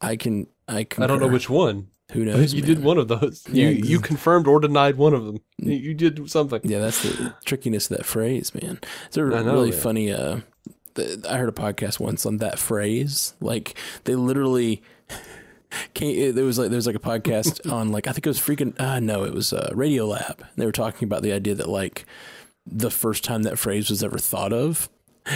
I can. I can. I don't know which one. Who knows? think you man? did one of those. Yeah, you you confirmed or denied one of them. Mm. You, did something. Yeah, that's the trickiness of that phrase, man. It's a know, really yeah. funny. Uh, the, I heard a podcast once on that phrase. Like they literally. *laughs* Came, there was like there was like a podcast *laughs* on like I think it was freaking uh, no it was uh, Radiolab. They were talking about the idea that like the first time that phrase was ever thought of,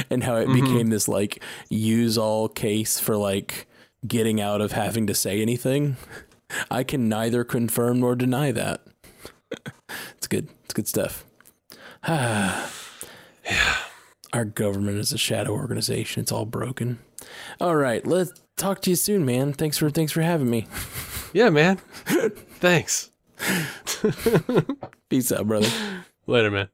and how it Mm-hmm. became this like use all case for like getting out of having to say anything. I can neither confirm nor deny that. *laughs* it's good. It's good stuff. *sighs* Our government is a shadow organization. It's all broken. All right, let's talk to you soon, man. Thanks for thanks for having me. *laughs* Yeah, man. Thanks. *laughs* Peace out, brother. Later, man.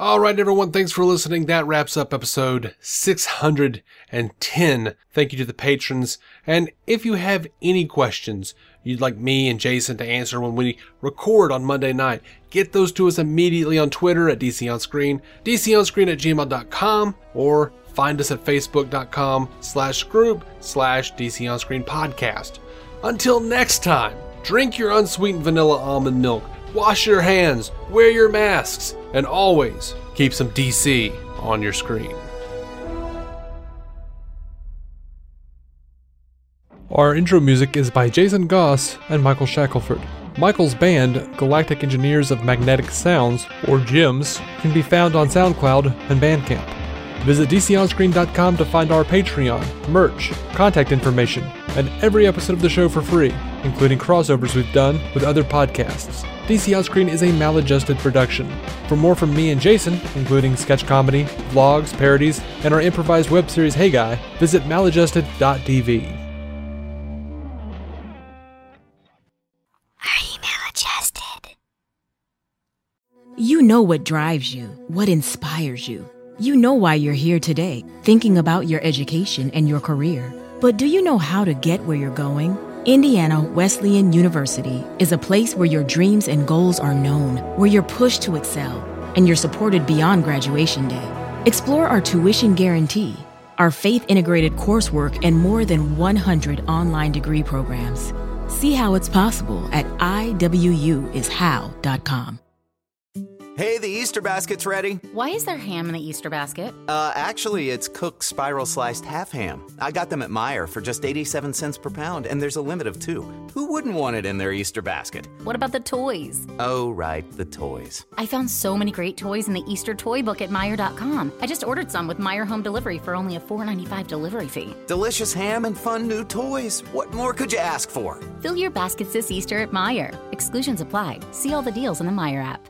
All right, everyone. Thanks for listening. That wraps up episode 610. Thank you to the patrons. And if you have any questions you'd like me and Jason to answer when we record on Monday night, get those to us immediately on Twitter at DC On Screen, DC on Screen at gmail.com, or find us at facebook.com slash group slash DC On Screen podcast. Until next time, drink your unsweetened vanilla almond milk, wash your hands, wear your masks, and always keep some DC on your screen. Our intro music is by Jason Goss and Michael Shackelford. Michael's band, Galactic Engineers of Magnetic Sounds, or GEMS, can be found on SoundCloud and Bandcamp. Visit DCOnScreen.com to find our Patreon, merch, contact information, and every episode of the show for free, including crossovers we've done with other podcasts. DC On Screen is a maladjusted production. For more from me and Jason, including sketch comedy, vlogs, parodies, and our improvised web series Hey Guy, visit maladjusted.tv. Are you maladjusted? You know what drives you, what inspires you. You know why you're here today, thinking about your education and your career. But do you know how to get where you're going? Indiana Wesleyan University is a place where your dreams and goals are known, where you're pushed to excel, and you're supported beyond graduation day. Explore our tuition guarantee, our faith integrated coursework, and more than 100 online degree programs. See how it's possible at iwuishow.com. Hey, the Easter basket's ready. Why is there ham in the Easter basket? Uh, actually, it's cooked spiral sliced half ham. I got them at Meijer for just 87 cents per pound, and there's a limit of two. Who wouldn't want it in their Easter basket? What about the toys? Oh, right, the toys. I found so many great toys in the Easter toy book at Meijer.com. I just ordered some with Meijer Home Delivery for only a $4.95 delivery fee. Delicious ham and fun new toys. What more could you ask for? Fill your baskets this Easter at Meijer. Exclusions apply. See all the deals in the Meijer app.